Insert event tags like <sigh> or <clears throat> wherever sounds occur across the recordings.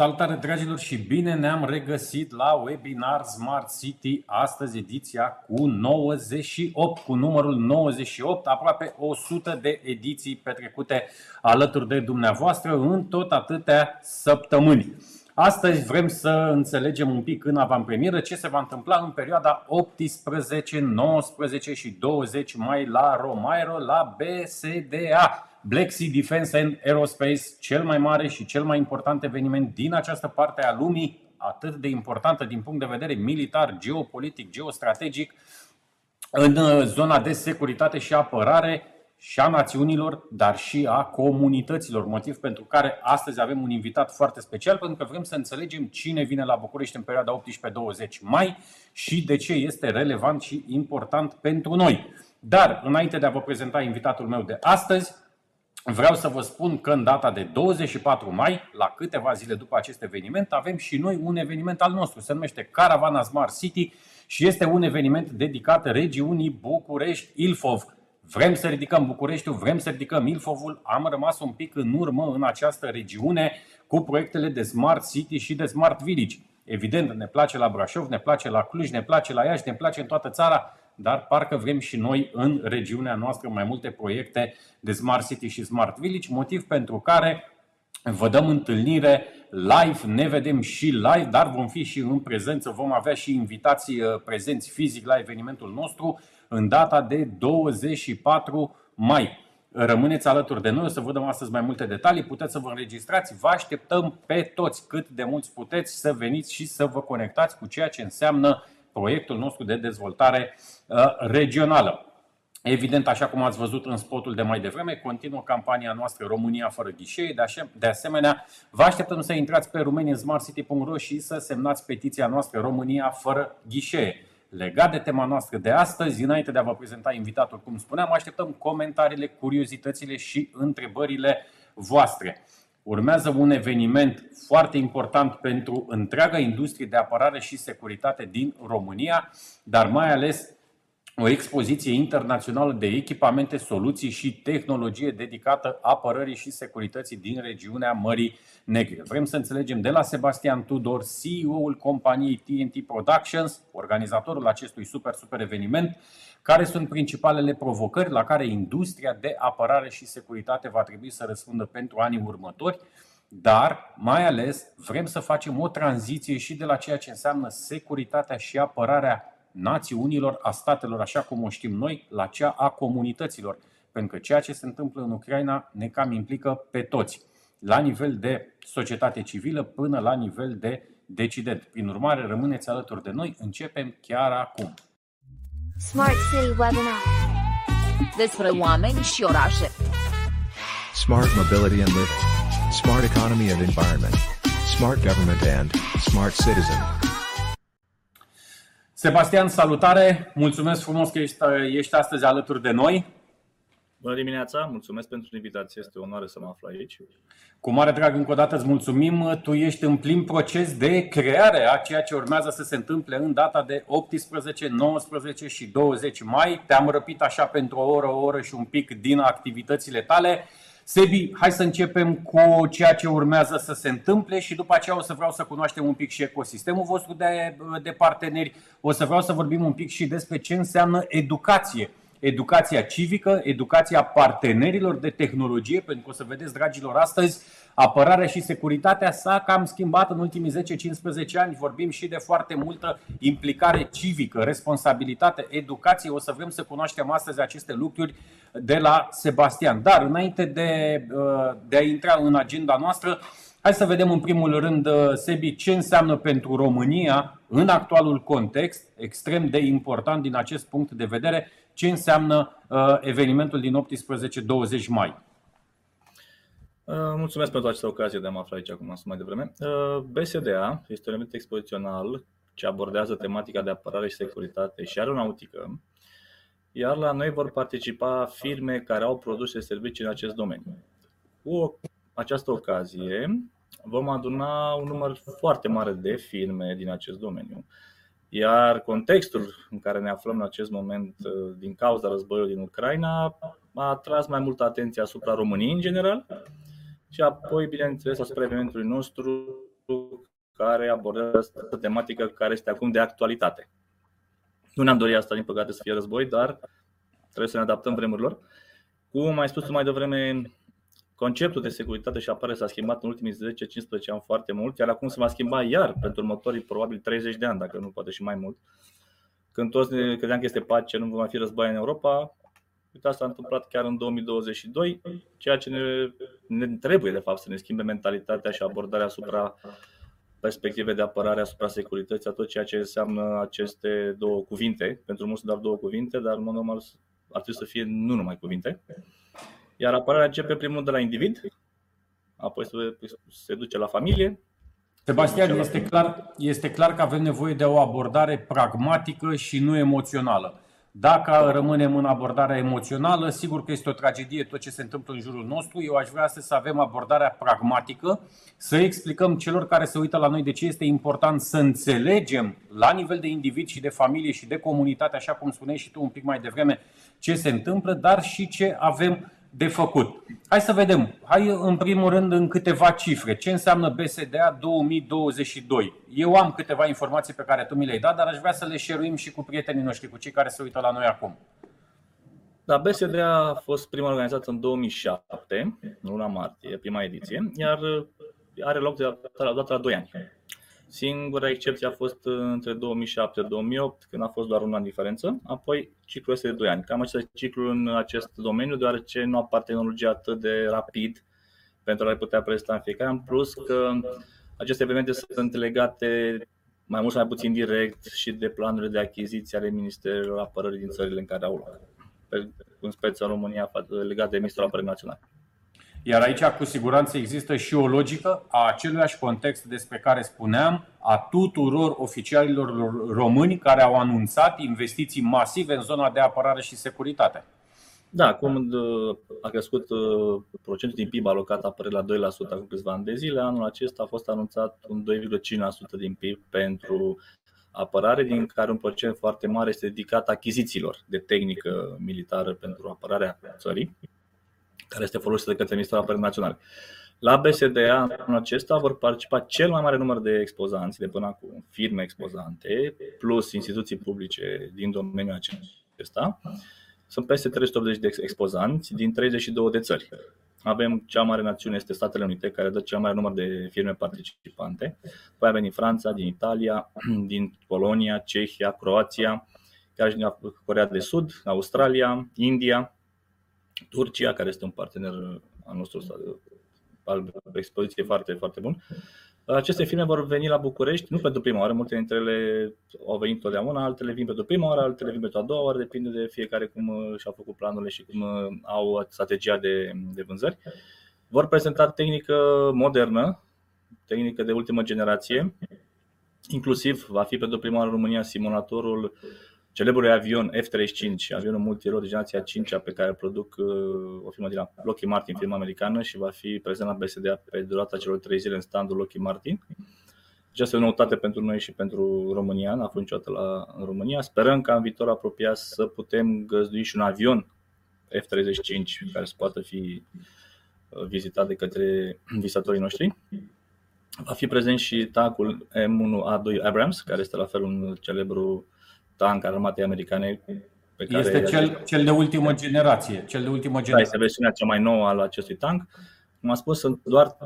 Salutare dragilor și bine ne-am regăsit la webinar Smart City, astăzi ediția cu 98, cu numărul 98, aproape 100 de ediții petrecute alături de dumneavoastră în tot atâtea săptămâni. Astăzi vrem să înțelegem un pic în avantpremieră ce se va întâmpla în perioada 18, 19 și 20 mai la Romairo, la BSDA. Black Sea Defense and Aerospace, cel mai mare și cel mai important eveniment din această parte a lumii, atât de importantă din punct de vedere militar, geopolitic, geostrategic, în uh, zona de securitate și apărare și a națiunilor, dar și a comunităților. Motiv pentru care astăzi avem un invitat foarte special, pentru că vrem să înțelegem cine vine la București în perioada 18-20 mai și de ce este relevant și important pentru noi. Dar, înainte de a vă prezenta invitatul meu de astăzi, Vreau să vă spun că în data de 24 mai, la câteva zile după acest eveniment, avem și noi un eveniment al nostru. Se numește Caravana Smart City și este un eveniment dedicat regiunii București-Ilfov. Vrem să ridicăm Bucureștiul, vrem să ridicăm Ilfovul. Am rămas un pic în urmă în această regiune cu proiectele de Smart City și de Smart Village. Evident, ne place la Brașov, ne place la Cluj, ne place la Iași, ne place în toată țara, dar parcă vrem și noi în regiunea noastră mai multe proiecte de Smart City și Smart Village, motiv pentru care vă dăm întâlnire live, ne vedem și live, dar vom fi și în prezență, vom avea și invitații uh, prezenți fizic la evenimentul nostru în data de 24 mai. Rămâneți alături de noi, o să vă dăm astăzi mai multe detalii, puteți să vă înregistrați, vă așteptăm pe toți cât de mulți puteți să veniți și să vă conectați cu ceea ce înseamnă proiectul nostru de dezvoltare uh, regională. Evident, așa cum ați văzut în spotul de mai devreme, continuă campania noastră România fără ghișee. De asemenea, vă așteptăm să intrați pe romaniansmartcity.ro și să semnați petiția noastră România fără ghișee. Legat de tema noastră de astăzi, înainte de a vă prezenta invitatul, cum spuneam, așteptăm comentariile, curiozitățile și întrebările voastre. Urmează un eveniment foarte important pentru întreaga industrie de apărare și securitate din România, dar mai ales o expoziție internațională de echipamente, soluții și tehnologie dedicată apărării și securității din regiunea Mării Negre. Vrem să înțelegem de la Sebastian Tudor, CEO-ul companiei TNT Productions, organizatorul acestui super, super eveniment, care sunt principalele provocări la care industria de apărare și securitate va trebui să răspundă pentru anii următori, dar mai ales vrem să facem o tranziție și de la ceea ce înseamnă securitatea și apărarea națiunilor, a statelor, așa cum o știm noi, la cea a comunităților. Pentru că ceea ce se întâmplă în Ucraina ne cam implică pe toți, la nivel de societate civilă până la nivel de decident. Prin urmare, rămâneți alături de noi, începem chiar acum. Smart City Webinar. Despre oameni și orașe. Smart Mobility and Living. Smart Economy and Environment. Smart Government and Smart Citizen. Sebastian, salutare! Mulțumesc frumos că ești, ești astăzi alături de noi. Bună dimineața, mulțumesc pentru invitație, este o onoare să mă aflu aici. Cu mare drag încă o dată îți mulțumim. Tu ești în plin proces de creare a ceea ce urmează să se întâmple în data de 18, 19 și 20 mai. Te-am răpit așa pentru o oră, o oră și un pic din activitățile tale. Sebi, hai să începem cu ceea ce urmează să se întâmple și după aceea o să vreau să cunoaștem un pic și ecosistemul vostru de, de parteneri. O să vreau să vorbim un pic și despre ce înseamnă educație. Educația civică, educația partenerilor de tehnologie, pentru că o să vedeți, dragilor, astăzi apărarea și securitatea s-a cam schimbat în ultimii 10-15 ani. Vorbim și de foarte multă implicare civică, responsabilitate, educație. O să vrem să cunoaștem astăzi aceste lucruri de la Sebastian. Dar înainte de, uh, de a intra în agenda noastră, Hai să vedem în primul rând, uh, Sebi, ce înseamnă pentru România, în actualul context, extrem de important din acest punct de vedere, ce înseamnă uh, evenimentul din 18-20 mai. Uh, mulțumesc pentru această ocazie de a mă afla aici, cum am spus mai devreme. Uh, BSDA este un element expozițional ce abordează tematica de apărare și securitate și aeronautică, iar la noi vor participa firme care au produse și servicii în acest domeniu. Cu această ocazie vom aduna un număr foarte mare de firme din acest domeniu. Iar contextul în care ne aflăm în acest moment uh, din cauza războiului din Ucraina a atras mai multă atenție asupra României în general și apoi, bineînțeles, asupra evenimentului nostru care abordează această tematică care este acum de actualitate. Nu ne-am dorit asta, din păcate, să fie război, dar trebuie să ne adaptăm vremurilor. Cum ai spus tu mai devreme, conceptul de securitate și apărare s-a schimbat în ultimii 10-15 ani foarte mult, iar acum se va schimba iar pentru următorii probabil 30 de ani, dacă nu poate și mai mult. Când toți ne credeam că este pace, nu va mai fi război în Europa, Uite, asta a întâmplat chiar în 2022, ceea ce ne, ne trebuie, de fapt, să ne schimbe mentalitatea și abordarea asupra perspective de apărare asupra securității, a tot ceea ce înseamnă aceste două cuvinte. Pentru mulți doar două cuvinte, dar în mod normal ar trebui să fie nu numai cuvinte. Iar apărarea începe primul de la individ, apoi se duce la familie. Sebastian, este clar, este clar că avem nevoie de o abordare pragmatică și nu emoțională. Dacă rămânem în abordarea emoțională, sigur că este o tragedie tot ce se întâmplă în jurul nostru. Eu aș vrea să avem abordarea pragmatică, să explicăm celor care se uită la noi de ce este important să înțelegem la nivel de individ și de familie și de comunitate, așa cum spuneai și tu un pic mai devreme, ce se întâmplă, dar și ce avem de făcut. Hai să vedem. Hai în primul rând în câteva cifre. Ce înseamnă BSDA 2022? Eu am câteva informații pe care tu mi le-ai dat, dar aș vrea să le șeruim și cu prietenii noștri, cu cei care se uită la noi acum. Da, BSDA a fost prima organizată în 2007, în luna martie, prima ediție, iar are loc de la data la 2 ani. Singura excepție a fost uh, între 2007-2008, când a fost doar un an diferență, apoi ciclul este de 2 ani. Cam acesta ciclul în acest domeniu, deoarece nu apare tehnologia atât de rapid pentru a le putea prezenta în fiecare an, plus că aceste evenimente sunt legate mai mult sau mai puțin direct și de planurile de achiziție ale Ministerilor Apărării din țările în care au loc. În speță în România legat de Ministerul Apărării Naționale. Iar aici, cu siguranță, există și o logică a aceluiași context despre care spuneam, a tuturor oficialilor români care au anunțat investiții masive în zona de apărare și securitate. Da, acum a crescut uh, procentul din PIB alocat apărării la 2% acum câțiva ani de zile. Anul acesta a fost anunțat un 2,5% din PIB pentru apărare, din care un procent foarte mare este dedicat achizițiilor de tehnică militară pentru apărarea țării care este folosită de către Ministerul Apărării Naționale. La BSDA anul acesta vor participa cel mai mare număr de expozanți de până acum, firme expozante, plus instituții publice din domeniul acesta. Sunt peste 380 de expozanți din 32 de țări. Avem cea mare națiune este Statele Unite, care dă cel mai mare număr de firme participante. Păi avem din Franța, din Italia, <clears throat> din Polonia, Cehia, Croația, chiar și din Corea de Sud, Australia, India, Turcia, care este un partener al nostru al expoziție foarte, foarte bun. Aceste filme vor veni la București, nu pentru prima oară, multe dintre ele au venit totdeauna, altele vin pentru prima oară, altele vin pentru a doua oară, depinde de fiecare cum uh, și-a făcut planurile și cum uh, au strategia de, de vânzări. Vor prezenta tehnică modernă, tehnică de ultimă generație, inclusiv va fi pentru prima oară în România simulatorul celebrul avion F-35, avionul multirol de generația 5 pe care îl produc uh, o firmă din Lockheed Martin, firma americană și va fi prezent la BSD pe durata celor 3 zile în standul Lockheed Martin. Deci asta e o noutate pentru noi și pentru România, n-a fost niciodată la, în România. Sperăm ca în viitor apropiat să putem găzdui și un avion F-35 care să poată fi uh, vizitat de către visatorii noștri. Va fi prezent și tancul M1A2 Abrams, care este la fel un celebru tank al armatei americane. Pe care este cel, cel de ultimă generație. Cel de ultimă generație. Da, este versiunea cea mai nouă al acestui tank. Cum am spus, sunt doar,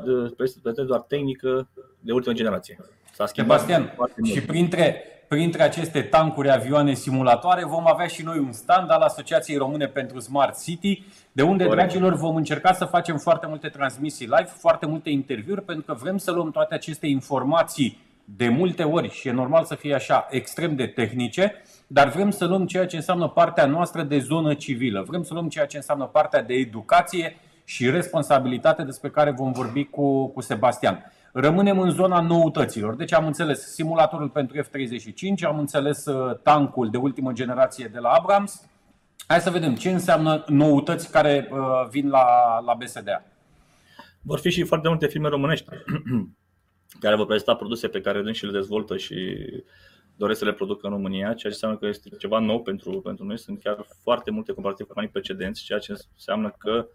doar tehnică de ultimă generație. S-a schimbat Sebastian, și printre, printre aceste tancuri, avioane, simulatoare, vom avea și noi un stand al Asociației Române pentru Smart City, de unde, Corect. dragilor, vom încerca să facem foarte multe transmisii live, foarte multe interviuri, pentru că vrem să luăm toate aceste informații de multe ori, și e normal să fie așa, extrem de tehnice, dar vrem să luăm ceea ce înseamnă partea noastră de zonă civilă, vrem să luăm ceea ce înseamnă partea de educație și responsabilitate despre care vom vorbi cu, cu Sebastian. Rămânem în zona noutăților. Deci am înțeles simulatorul pentru F-35, am înțeles uh, tancul de ultimă generație de la Abrams. Hai să vedem ce înseamnă noutăți care uh, vin la, la BSDA. Vor fi și foarte multe firme românești <clears throat> care vor prezenta produse pe care și le dezvoltă și doresc să le producă în România, ceea ce înseamnă că este ceva nou pentru, pentru noi. Sunt chiar foarte multe comparativ cu anii precedenți, ceea ce înseamnă că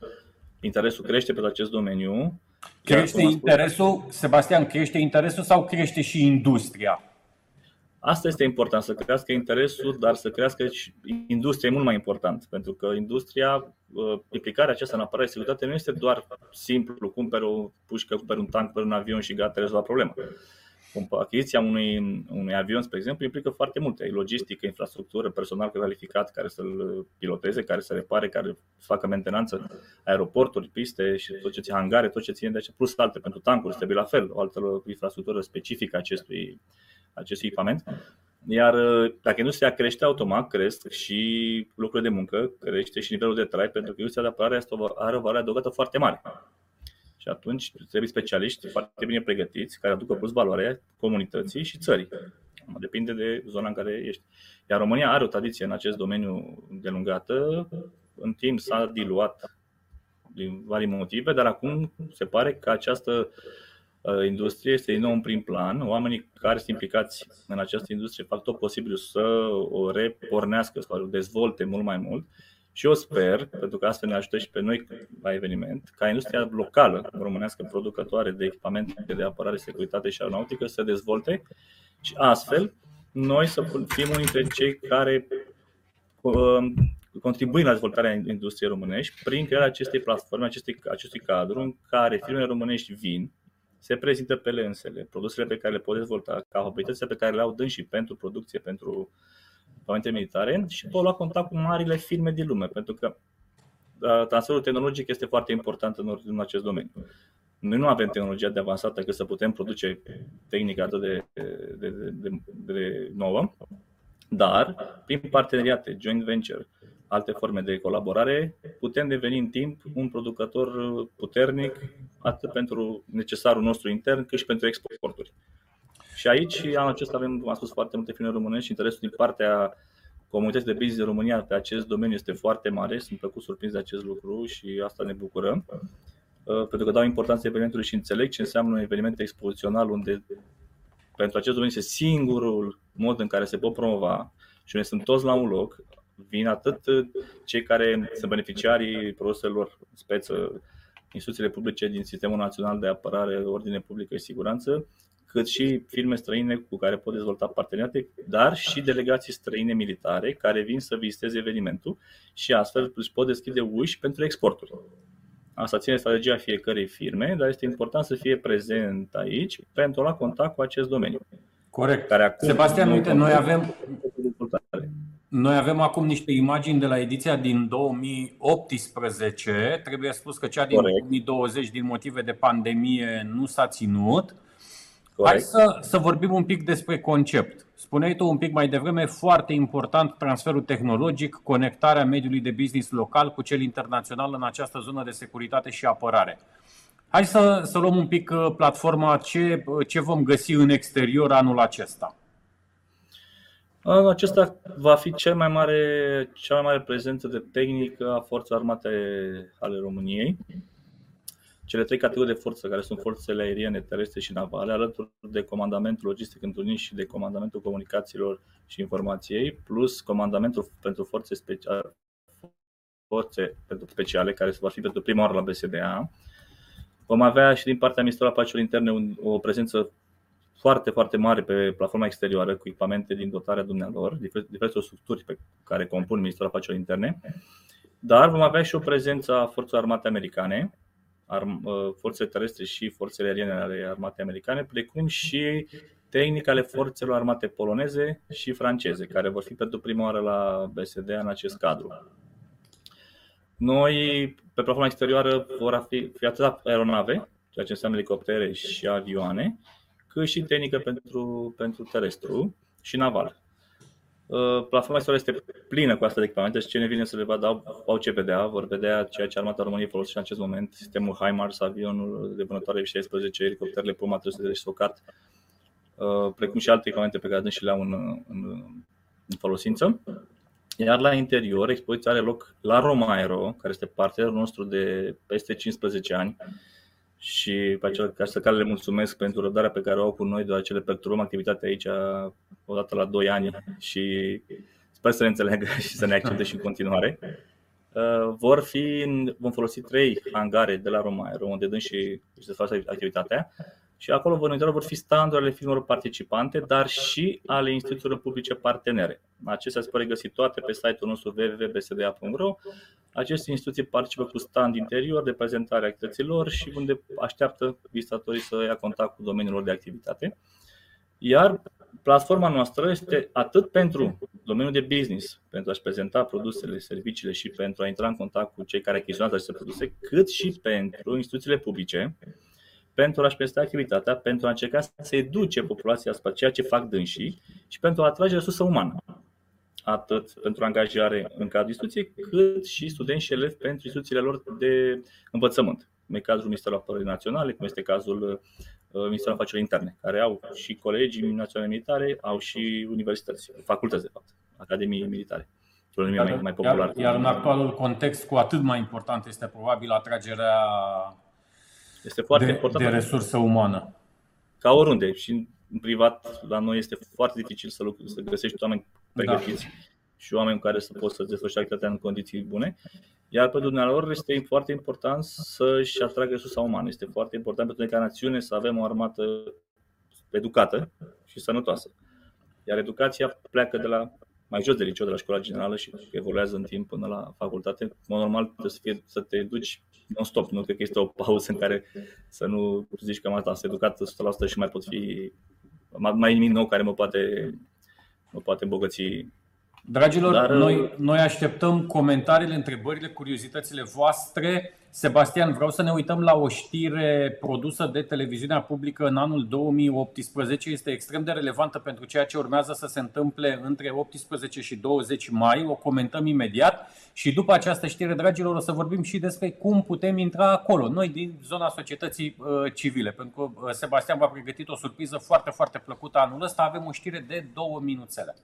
interesul crește pe acest domeniu. Crește interesul, Sebastian, crește interesul sau crește și industria? Asta este important, să crească interesul, dar să crească și industria e mult mai important, pentru că industria, implicarea aceasta în apărare și securitate nu este doar simplu, cumperi o pușcă, cumperi un tank, cumperi un avion și gata, rezolva problema. Achiziția unui, unui avion, spre exemplu, implică foarte multe. Logistică, infrastructură, personal calificat care să-l piloteze, care să repare, care să facă mentenanță, aeroporturi, piste și tot ce ține hangare, tot ce ține de aceea, plus alte pentru tancuri, trebuie la fel, o altă infrastructură specifică acestui, acestui echipament. Iar dacă industria crește, automat cresc și lucrurile de muncă, crește și nivelul de trai, pentru că industria de apărare are o valoare adăugată foarte mare. Și atunci trebuie specialiști foarte bine pregătiți, care aducă plus valoare comunității și țării. Depinde de zona în care ești. Iar România are o tradiție în acest domeniu delungată. În timp s-a diluat din vari motive, dar acum se pare că această industrie este din nou în prim plan. Oamenii care sunt implicați în această industrie fac tot posibil să o repornească, să o dezvolte mult mai mult. Și eu sper, pentru că astfel ne ajută și pe noi la eveniment, ca industria locală românească producătoare de echipamente de apărare, securitate și aeronautică să se dezvolte și astfel noi să fim unii dintre cei care contribuim la dezvoltarea industriei românești prin crearea acestei platforme, acestui, acestui cadru în care firmele românești vin, se prezintă pe ele însele, produsele pe care le pot dezvolta, capabilitățile pe care le au dânsii pentru producție, pentru echipamente militare și pot lua contact cu marile firme din lume, pentru că transferul tehnologic este foarte important în acest domeniu. Noi nu avem tehnologia de avansată cât să putem produce tehnica atât de, de, de, de, de nouă, dar prin parteneriate, joint venture, alte forme de colaborare, putem deveni în timp un producător puternic atât pentru necesarul nostru intern cât și pentru exporturi. Și aici, anul acesta avem, cum am spus, foarte multe firme românești și interesul din partea comunității de business din România pe acest domeniu este foarte mare. Sunt plăcut surprins de acest lucru și asta ne bucurăm. Pentru că dau importanță evenimentului și înțeleg ce înseamnă un eveniment expozițional unde pentru acest domeniu este singurul mod în care se pot promova și unde sunt toți la un loc. Vin atât cei care sunt beneficiarii produselor speță, instituțiile publice din Sistemul Național de Apărare, Ordine Publică și Siguranță, cât și firme străine cu care pot dezvolta parteneriate, dar și delegații străine militare care vin să viziteze evenimentul și astfel își pot deschide uși pentru exporturi. Asta ține strategia fiecărei firme, dar este important să fie prezent aici pentru a lua contact cu acest domeniu. Corect. Care acum Sebastian, uite, noi avem, noi avem acum niște imagini de la ediția din 2018. Trebuie spus că cea din Corect. 2020, din motive de pandemie, nu s-a ținut. Corect. Hai să, să vorbim un pic despre concept. Spuneai tu un pic mai devreme, foarte important transferul tehnologic, conectarea mediului de business local cu cel internațional în această zonă de securitate și apărare. Hai să, să luăm un pic platforma ce, ce vom găsi în exterior anul acesta. Anul acesta va fi cel mai mare, cea mai mare prezență de tehnică a Forțelor Armate ale României cele trei categorii de forță, care sunt forțele aeriene, terestre și navale, alături de comandamentul logistic întâlnit și de comandamentul comunicațiilor și informației, plus comandamentul pentru forțe speciale, forțe pentru speciale, care va fi pentru prima oară la BSDA. Vom avea și din partea Ministerului Afacerilor Interne o prezență foarte, foarte mare pe platforma exterioară cu echipamente din dotarea dumnealor, diferite structuri pe care compun Ministerul Afacerilor Interne, dar vom avea și o prezență a forțelor armate americane, forțele terestre și forțele aeriene ale armatei americane, precum și tehnic ale forțelor armate poloneze și franceze, care vor fi pentru prima oară la BSD în acest cadru. Noi, pe platforma exterioară, vor fi, fi atât aeronave, ceea ce înseamnă elicoptere și avioane, cât și tehnică pentru, pentru terestru și naval. Uh, platforma exterioară este plină cu astfel de echipamente și cine vine să le vadă au, au ce vedea, vor vedea ceea ce Armata României folosește în acest moment, sistemul HIMARS, avionul de vânătoare F-16, elicopterele Puma 300 și Socat, uh, precum și alte echipamente pe care și le au în, în, în folosință. Iar la interior, expoziția are loc la Romaero, care este partenerul nostru de peste 15 ani și pe acel să care le mulțumesc pentru răbdarea pe care o au cu noi, deoarece le perturbăm activitatea aici odată la 2 ani și sper să ne înțeleagă <laughs> și să ne accepte și în continuare. Uh, vor fi, vom folosi trei hangare de la Romaero, unde dând și se face activitatea și acolo vor, vor fi standurile ale firmelor participante, dar și ale instituțiilor publice partenere. Acestea se poate găsi toate pe site-ul nostru www.bsda.ro. Aceste instituții participă cu stand interior de prezentare a activităților și unde așteaptă vizitatorii să ia contact cu domeniul lor de activitate. Iar platforma noastră este atât pentru domeniul de business, pentru a-și prezenta produsele, serviciile și pentru a intra în contact cu cei care achiziționează aceste produse, cât și pentru instituțiile publice, pentru a-și presta activitatea, pentru a încerca să educe populația asupra ceea ce fac dânsii și pentru a atrage resursă umană atât pentru angajare în cadrul instituției, cât și studenți și elevi pentru instituțiile lor de învățământ. Cum e cazul Ministerului Apărării Naționale, cum este cazul uh, Ministerul Afacerilor Interne, care au și colegii naționale militare, au și universități, facultăți, de fapt, academii militare. Iar, mai, mai popular. Iar, iar în actualul context, cu atât mai important este probabil atragerea este foarte de, important. de resursă umană. Ca oriunde. Și în privat, la noi este foarte dificil să, lucru, să găsești oameni pregătiți da. și oameni care să poată să desfășoare activitatea în condiții bune. Iar pentru dumneavoastră este foarte important să-și atragă resursa umană. Este foarte important pentru noi ca națiune să avem o armată educată și sănătoasă. Iar educația pleacă de la mai jos de liceu, de la școala generală și evoluează în timp până la facultate. În normal trebuie să, fie, să te duci non-stop. Nu cred că este o pauză în care să nu zici că am asta, educat 100% și mai pot fi mai nimic nou care mă poate, mă poate îmbogăți Dragilor, Dar, noi, noi așteptăm comentariile, întrebările, curiozitățile voastre. Sebastian, vreau să ne uităm la o știre produsă de televiziunea publică în anul 2018. Este extrem de relevantă pentru ceea ce urmează să se întâmple între 18 și 20 mai. O comentăm imediat și după această știre, dragilor, o să vorbim și despre cum putem intra acolo, noi din zona societății uh, civile. Pentru că uh, Sebastian v-a pregătit o surpriză foarte, foarte plăcută anul ăsta. Avem o știre de două minuțele.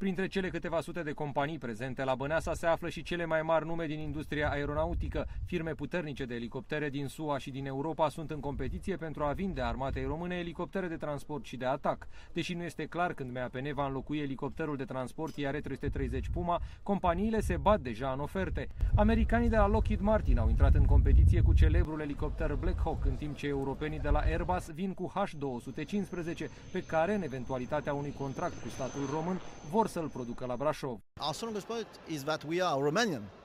Printre cele câteva sute de companii prezente la Băneasa se află și cele mai mari nume din industria aeronautică. Firme puternice de elicoptere din SUA și din Europa sunt în competiție pentru a vinde armatei române elicoptere de transport și de atac. Deși nu este clar când MAPN va înlocui elicopterul de transport IR-330 Puma, companiile se bat deja în oferte. Americanii de la Lockheed Martin au intrat în competiție cu celebrul elicopter Black Hawk, în timp ce europenii de la Airbus vin cu H215, pe care, în eventualitatea unui contract cu statul român, vor să-l producă la Brașov.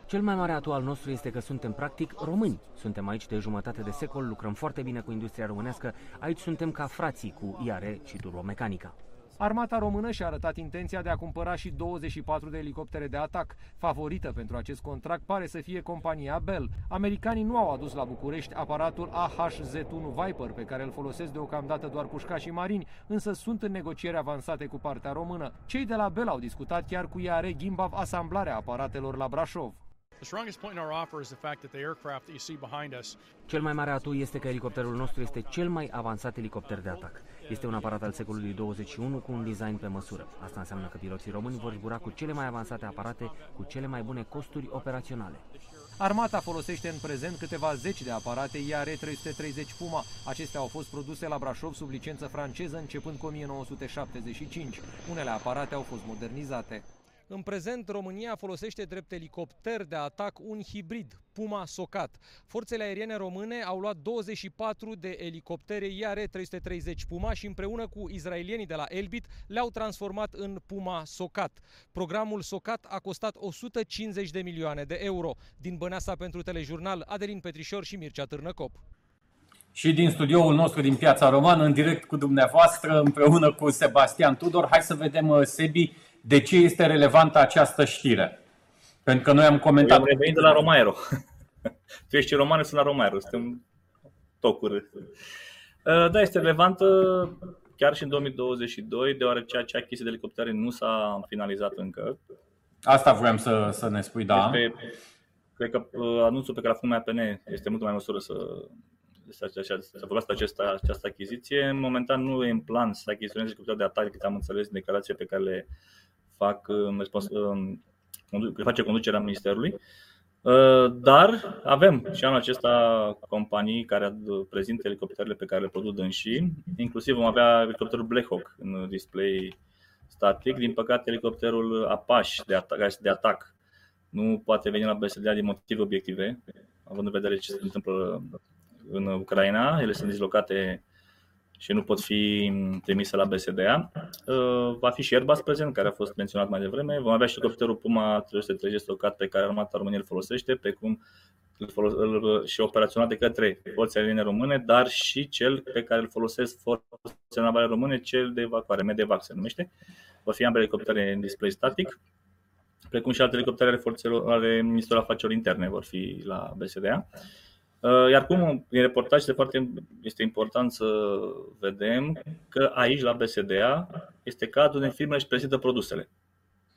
Cel mai mare atu al nostru este că suntem practic români. Suntem aici de jumătate de secol, lucrăm foarte bine cu industria românească, aici suntem ca frații cu IARE și turbomecanica. Armata română și-a arătat intenția de a cumpăra și 24 de elicoptere de atac. Favorită pentru acest contract pare să fie compania Bell. Americanii nu au adus la București aparatul AHZ-1 Viper, pe care îl folosesc deocamdată doar pușcașii marini, însă sunt în negocieri avansate cu partea română. Cei de la Bell au discutat chiar cu IARE Gimbav asamblarea aparatelor la Brașov. Cel mai mare atu este că elicopterul nostru este cel mai avansat elicopter de atac. Este un aparat al secolului 21 cu un design pe măsură. Asta înseamnă că piloții români vor zbura cu cele mai avansate aparate, cu cele mai bune costuri operaționale. Armata folosește în prezent câteva zeci de aparate IAR-330 Puma. Acestea au fost produse la Brașov sub licență franceză începând cu 1975. Unele aparate au fost modernizate. În prezent, România folosește drept elicopter de atac un hibrid, Puma Socat. Forțele aeriene române au luat 24 de elicoptere IAR-330 Puma și împreună cu israelienii de la Elbit le-au transformat în Puma Socat. Programul Socat a costat 150 de milioane de euro. Din Băneasa pentru Telejurnal, Adelin Petrișor și Mircea Târnăcop. și din studioul nostru din Piața Romană, în direct cu dumneavoastră, împreună cu Sebastian Tudor. Hai să vedem, uh, Sebi, de ce este relevantă această știre. Pentru că noi am comentat... Eu am revenit de la Romaero. <laughs> tu ești roman, sunt la Romaero. Suntem tocuri. Uh, da, este relevantă chiar și în 2022, deoarece acea achiziție de elicoptere nu s-a finalizat încă. Asta vreau să, să ne spui, da. Este, cred că uh, anunțul pe care a făcut APN este mult mai măsură să, să, să, să vorbească această, această achiziție. Momentan nu e în plan să achiziționeze elicoptere de atac, cât am înțeles din declarație pe care le fac, le face conducerea Ministerului. Uh, dar avem și anul acesta companii care prezintă elicopterele pe care le produc dânsii. Inclusiv vom avea elicopterul Black Hawk în display static. Din păcate, elicopterul Apache de atac, de atac nu poate veni la BSDA din motive obiective, având în vedere ce se întâmplă în Ucraina. Ele sunt dislocate și nu pot fi trimise la BSDA. Uh, va fi și Airbus prezent, care a fost menționat mai devreme. Vom avea și helicopterul Puma 330 stocat pe care Armata României îl folosește, precum și operaționat de către forțele aeriene române, dar și cel pe care îl folosesc forțele navale române, cel de evacuare, MEDEVAC se numește. Va fi ambele elicoptere în display static, precum și alte elicoptere ale, forțelor, ale Ministerului Afacerilor Interne vor fi la BSDA. Uh, iar cum în reportaj este, foarte, este important să vedem că aici la BSDA este cadrul unde firmele își prezintă produsele.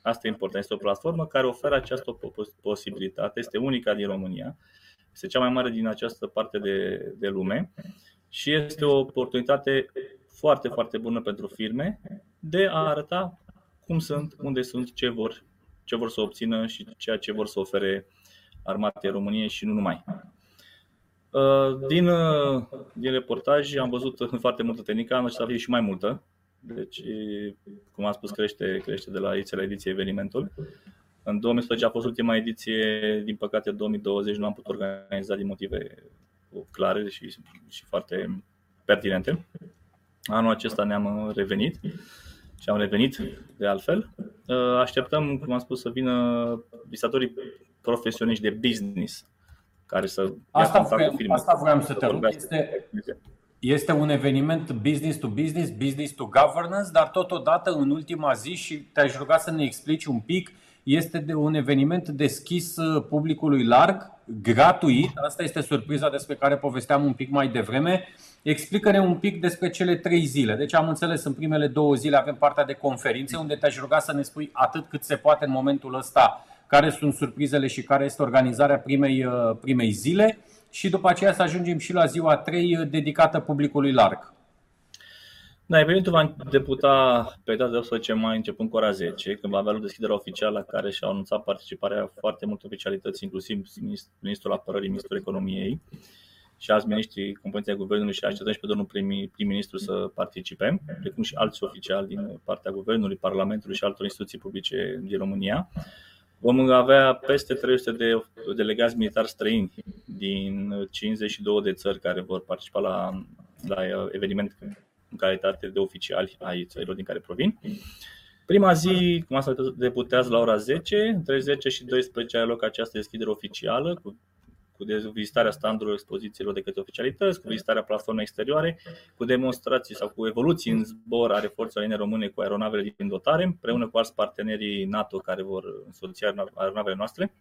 Asta e important. Este o platformă care oferă această posibilitate. Este unica din România. Este cea mai mare din această parte de, de lume și este o oportunitate foarte, foarte bună pentru firme de a arăta cum sunt, unde sunt, ce vor, ce vor să obțină și ceea ce vor să ofere armatei României și nu numai. Uh, din, uh, din reportaj am văzut <laughs> foarte multă tehnică, am să fie și mai multă. Deci, cum am spus, crește, crește de la ediție la ediție evenimentul. În 2010 a fost ultima ediție, din păcate 2020 nu am putut organiza din motive clare și, și foarte pertinente. Anul acesta ne-am revenit și am revenit de altfel. Uh, așteptăm, cum am spus, să vină visatorii profesioniști de business care să asta vreau, cu Asta vreau să te rog. Este, este un eveniment business to business, business to governance, dar totodată în ultima zi și te-aș ruga să ne explici un pic, este de un eveniment deschis uh, publicului larg, gratuit. Asta este surpriza despre care povesteam un pic mai devreme. Explică-ne un pic despre cele trei zile. Deci am înțeles, în primele două zile avem partea de conferințe, unde te-aș ruga să ne spui atât cât se poate în momentul ăsta care sunt surprizele și care este organizarea primei, uh, primei zile și după aceea să ajungem și la ziua 3 uh, dedicată publicului larg. Da, evenimentul va debuta pe data de 18 mai începând cu ora 10, când va avea o deschidere oficială la care și-au anunțat participarea foarte multe oficialități, inclusiv Ministrul Apărării, Ministrul Economiei și alți miniștri componenței guvernului și așteptăm și pe domnul prim-ministru să participe, precum și alți oficiali din partea guvernului, Parlamentului și altor instituții publice din România. Vom avea peste 300 de delegați militari străini din 52 de țări care vor participa la, la eveniment în calitate de oficiali ai țărilor din care provin. Prima zi, cum asta deputează la ora 10, între 10 și 12 are loc această deschidere oficială cu cu vizitarea standurilor expozițiilor de către oficialități, cu vizitarea platformei exterioare, cu demonstrații sau cu evoluții în zbor ale forțelor aeriene române cu aeronavele din dotare, împreună cu alți partenerii NATO care vor însoți aeronavele noastre.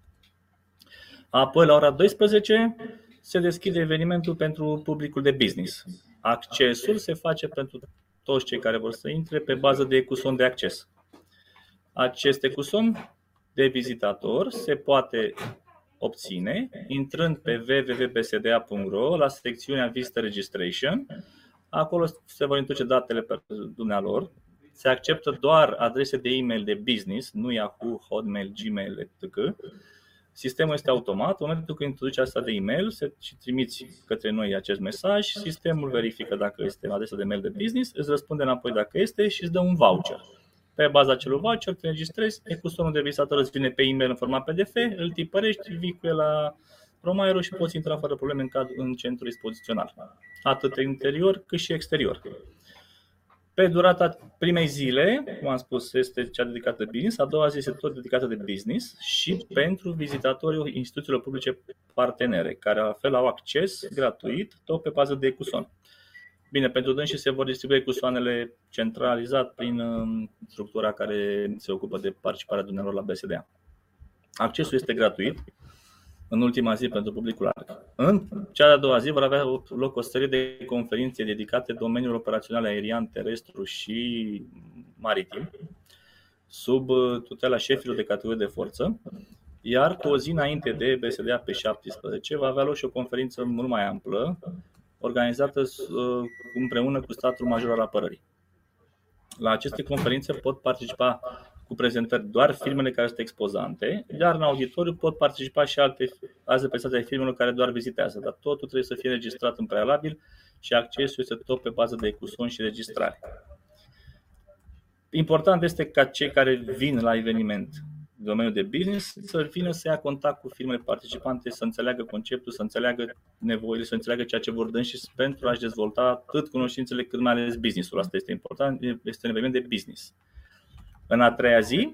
Apoi, la ora 12, se deschide evenimentul pentru publicul de business. Accesul se face pentru toți cei care vor să intre pe bază de ecuson de acces. Acest ecuson de vizitator se poate obține intrând pe www.bsda.ro la secțiunea Visitor Registration. Acolo se vor introduce datele pe dumnealor. Se acceptă doar adrese de e-mail de business, nu Yahoo, Hotmail, Gmail, etc. Sistemul este automat. În momentul când introduci asta de e-mail și trimiți către noi acest mesaj, sistemul verifică dacă este adresa de mail de business, îți răspunde înapoi dacă este și îți dă un voucher. Pe baza acelui voucher te înregistrezi, ecusonul de visator îți vine pe e-mail în format PDF, îl tipărești, vii cu el la Romaero și poți intra fără probleme în, cad- în centru expozițional, atât interior cât și exterior. Pe durata primei zile, cum am spus, este cea dedicată de business, a doua zi este tot dedicată de business și pentru vizitatorii instituțiilor publice partenere, care la fel au acces gratuit, tot pe bază de ecuson. Bine, pentru dânsi se vor distribui ecusoanele centralizat prin um, structura care se ocupă de participarea dumneavoastră la BSDA. Accesul este gratuit în ultima zi pentru publicul larg. În cea de-a doua zi vor avea loc o serie de conferințe dedicate domeniul operațional aerian, terestru și maritim, sub uh, tutela șefilor de categorie de forță, iar cu o zi înainte de BSDA pe 17 va avea loc și o conferință mult mai amplă, organizată uh, împreună cu statul major al apărării. La aceste conferințe pot participa cu prezentări doar filmele care sunt expozante, iar în auditoriu pot participa și alte, alte prestații ai filmelor care doar vizitează, dar totul trebuie să fie registrat în prealabil și accesul este tot pe bază de ecuson și registrare. Important este ca cei care vin la eveniment domeniul de business să vină să ia contact cu firmele participante, să înțeleagă conceptul, să înțeleagă nevoile, să înțeleagă ceea ce vor și pentru a-și dezvolta atât cunoștințele cât mai ales businessul. Asta este important, este un eveniment de business. În a treia zi,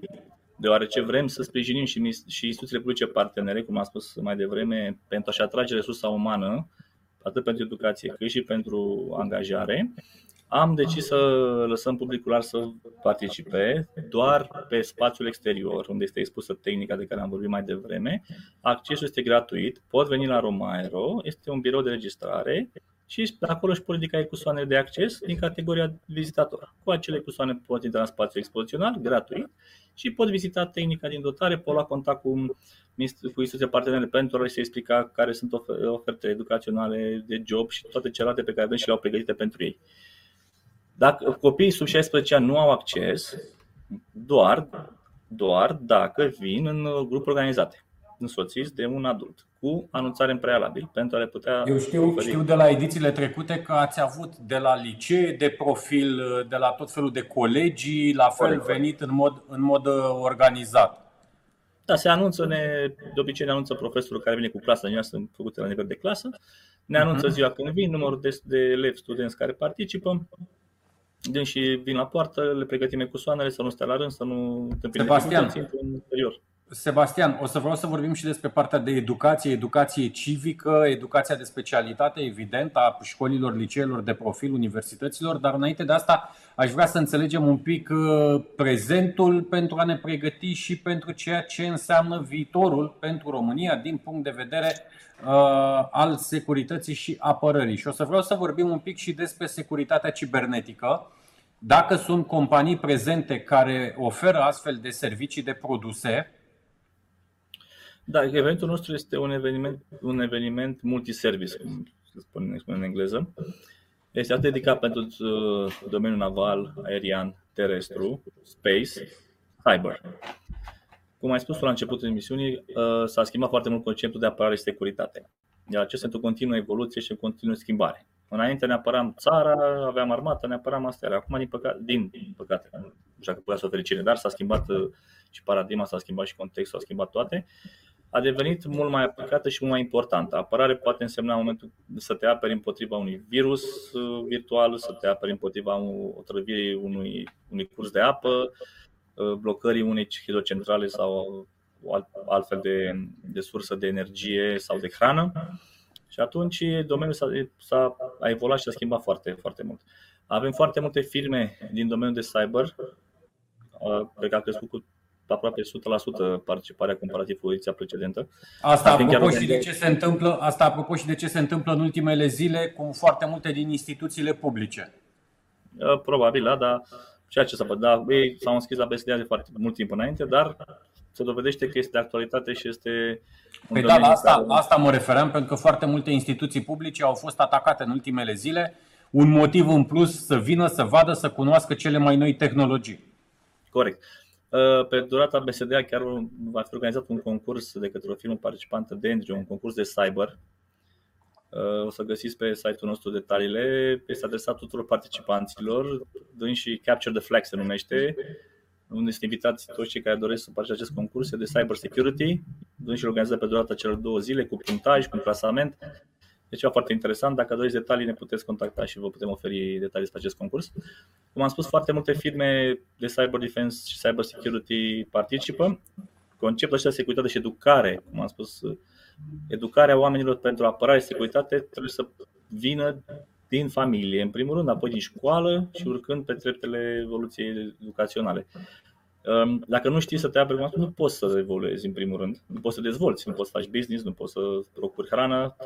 deoarece vrem să sprijinim și, și instituțiile publice partenere, cum am spus mai devreme, pentru a-și atrage resursa umană, atât pentru educație cât și pentru angajare, am decis să lăsăm publicul larg să participe doar pe spațiul exterior, unde este expusă tehnica de care am vorbit mai devreme. Accesul este gratuit, pot veni la Romaero, este un birou de registrare și acolo își pot ridica ecusoane de acces din categoria vizitator. Cu acele ecusoane pot intra în spațiu expozițional, gratuit, și pot vizita tehnica din dotare, pot lua contact cu, cu instituția partenere pentru a le explica care sunt ofertele educaționale de job și toate celelalte pe care avem și le-au pregătite pentru ei. Dacă copiii sub 16 ani nu au acces, doar, doar dacă vin în grupuri organizate însoțiți de un adult, cu anunțare în prealabil pentru a le putea. Eu știu, oferi. știu de la edițiile trecute că ați avut de la licee, de profil, de la tot felul de colegii, la fel Corect. venit în mod, în mod uh, organizat. Da, se anunță, ne, de obicei ne anunță profesorul care vine cu clasa, noi sunt făcute la nivel de clasă, ne anunță uh-huh. ziua când vin, numărul de, de elevi, studenți care participă, din și vin la poartă, le pregătim cu soanele, să nu stea la rând, să nu întâmpine Sebastian, în interior. Sebastian, o să vreau să vorbim și despre partea de educație, educație civică, educația de specialitate, evident, a școlilor, liceelor de profil, universităților, dar înainte de asta aș vrea să înțelegem un pic uh, prezentul pentru a ne pregăti și pentru ceea ce înseamnă viitorul pentru România din punct de vedere uh, al securității și apărării. Și o să vreau să vorbim un pic și despre securitatea cibernetică. Dacă sunt companii prezente care oferă astfel de servicii de produse, da, evenimentul nostru este un eveniment, un eveniment multiservice, cum se spune, spune în engleză. Este atât dedicat pentru uh, domeniul naval, aerian, terestru, space, cyber. Cum ai spus la începutul emisiunii, uh, s-a schimbat foarte mult conceptul de apărare și securitate. Iar acesta este o continuă evoluție și o continuă schimbare. Înainte ne apăram țara, aveam armată, ne apăram astea. Acum, din păcate, din păcate nu știu dacă putea să o fericire, dar s-a schimbat uh, și paradigma, s-a schimbat și contextul, s-a schimbat toate a devenit mult mai aplicată și mult mai importantă. Apărare poate însemna în momentul să te aperi împotriva unui virus uh, virtual, să te aperi împotriva otrăvirii unui, unui curs de apă, uh, blocării unei hidrocentrale sau altfel de, de sursă de energie sau de hrană. Și atunci domeniul s-a, s-a a evoluat și s-a schimbat foarte, foarte mult. Avem foarte multe firme din domeniul de cyber, uh, pe care a crescut cu aproape 100% participarea comparativ cu ediția precedentă. Asta apropo, și de ce se întâmplă, asta apropo și de ce se întâmplă în ultimele zile cu foarte multe din instituțiile publice. Uh, probabil, da, dar ceea ce s-a da, ei s-au înscris la BSDA de foarte mult timp înainte, dar se dovedește că este de actualitate și este Păi da, la asta, care... asta mă referam, pentru că foarte multe instituții publice au fost atacate în ultimele zile. Un motiv în plus să vină, să vadă, să cunoască cele mai noi tehnologii. Corect. Uh, pe durata BSDA chiar va fi organizat un concurs de către o firmă participantă de Andrew, un concurs de cyber. Uh, o să găsiți pe site-ul nostru detaliile. Este adresat tuturor participanților, dând și Capture the Flag se numește, unde sunt invitați toți cei care doresc să participe acest concurs de cyber security, dând și organizat pe durata celor două zile cu punctaj, cu clasament. E ceva foarte interesant. Dacă doriți detalii, ne puteți contacta și vă putem oferi detalii despre acest concurs. Cum am spus, foarte multe firme de cyber defense și cyber security participă. Conceptul acesta de securitate și educare, cum am spus, educarea oamenilor pentru apărare și securitate trebuie să vină din familie, în primul rând, apoi din școală și urcând pe treptele evoluției educaționale. Dacă nu știi să te aperi, nu poți să evoluezi în primul rând, nu poți să dezvolți, nu poți să faci business, nu poți să procuri hrană.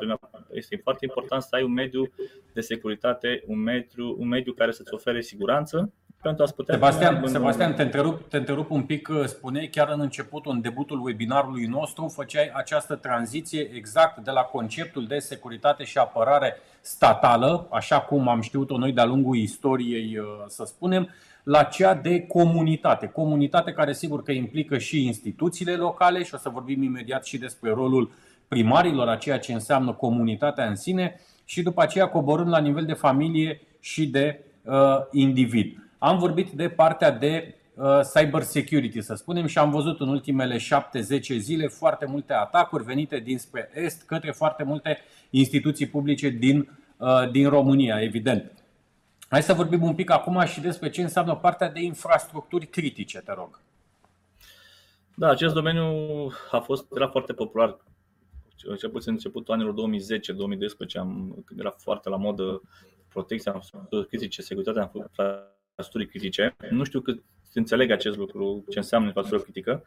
Este foarte important să ai un mediu de securitate, un mediu, un mediu care să-ți ofere siguranță pentru a putea... Sebastian, Sebastian te, întrerup, te întrerup un pic, spuneai chiar în începutul, în debutul webinarului nostru, făceai această tranziție exact de la conceptul de securitate și apărare statală, așa cum am știut-o noi de-a lungul istoriei, să spunem, la cea de comunitate. Comunitate care sigur că implică și instituțiile locale și o să vorbim imediat și despre rolul primarilor, a ceea ce înseamnă comunitatea în sine și după aceea coborând la nivel de familie și de uh, individ. Am vorbit de partea de uh, cyber security, să spunem, și am văzut în ultimele 7-10 zile foarte multe atacuri venite dinspre est către foarte multe instituții publice din, uh, din România, evident. Hai să vorbim un pic acum și despre ce înseamnă partea de infrastructuri critice, te rog. Da, acest domeniu a fost, era foarte popular cel puțin începutul anilor 2010-2012, am, când era foarte la modă protecția infrastructurii critice, securitatea infrastructurii critice. Nu știu cât înțeleg acest lucru, ce înseamnă infrastructură critică.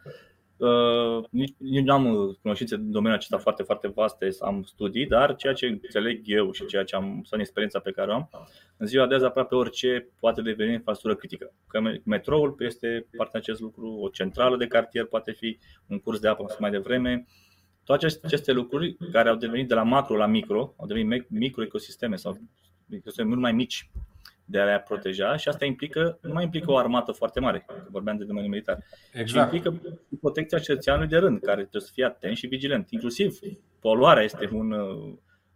Uh, nici, nici nu am uh, cunoștințe în domeniul acesta foarte, foarte vaste, am studii, dar ceea ce înțeleg eu și ceea ce am în experiența pe care o am, în ziua de azi aproape orice poate deveni infrastructură critică. Că metroul este parte acest lucru, o centrală de cartier poate fi, un curs de apă mai devreme, toate aceste lucruri care au devenit de la macro la micro, au devenit micro ecosisteme sau ecosisteme mult mai mici de a le proteja și asta implică, nu mai implică o armată foarte mare, că vorbeam de domeniul militar, exact. ci implică protecția cetățeanului de rând, care trebuie să fie atent și vigilent. Inclusiv poluarea este un,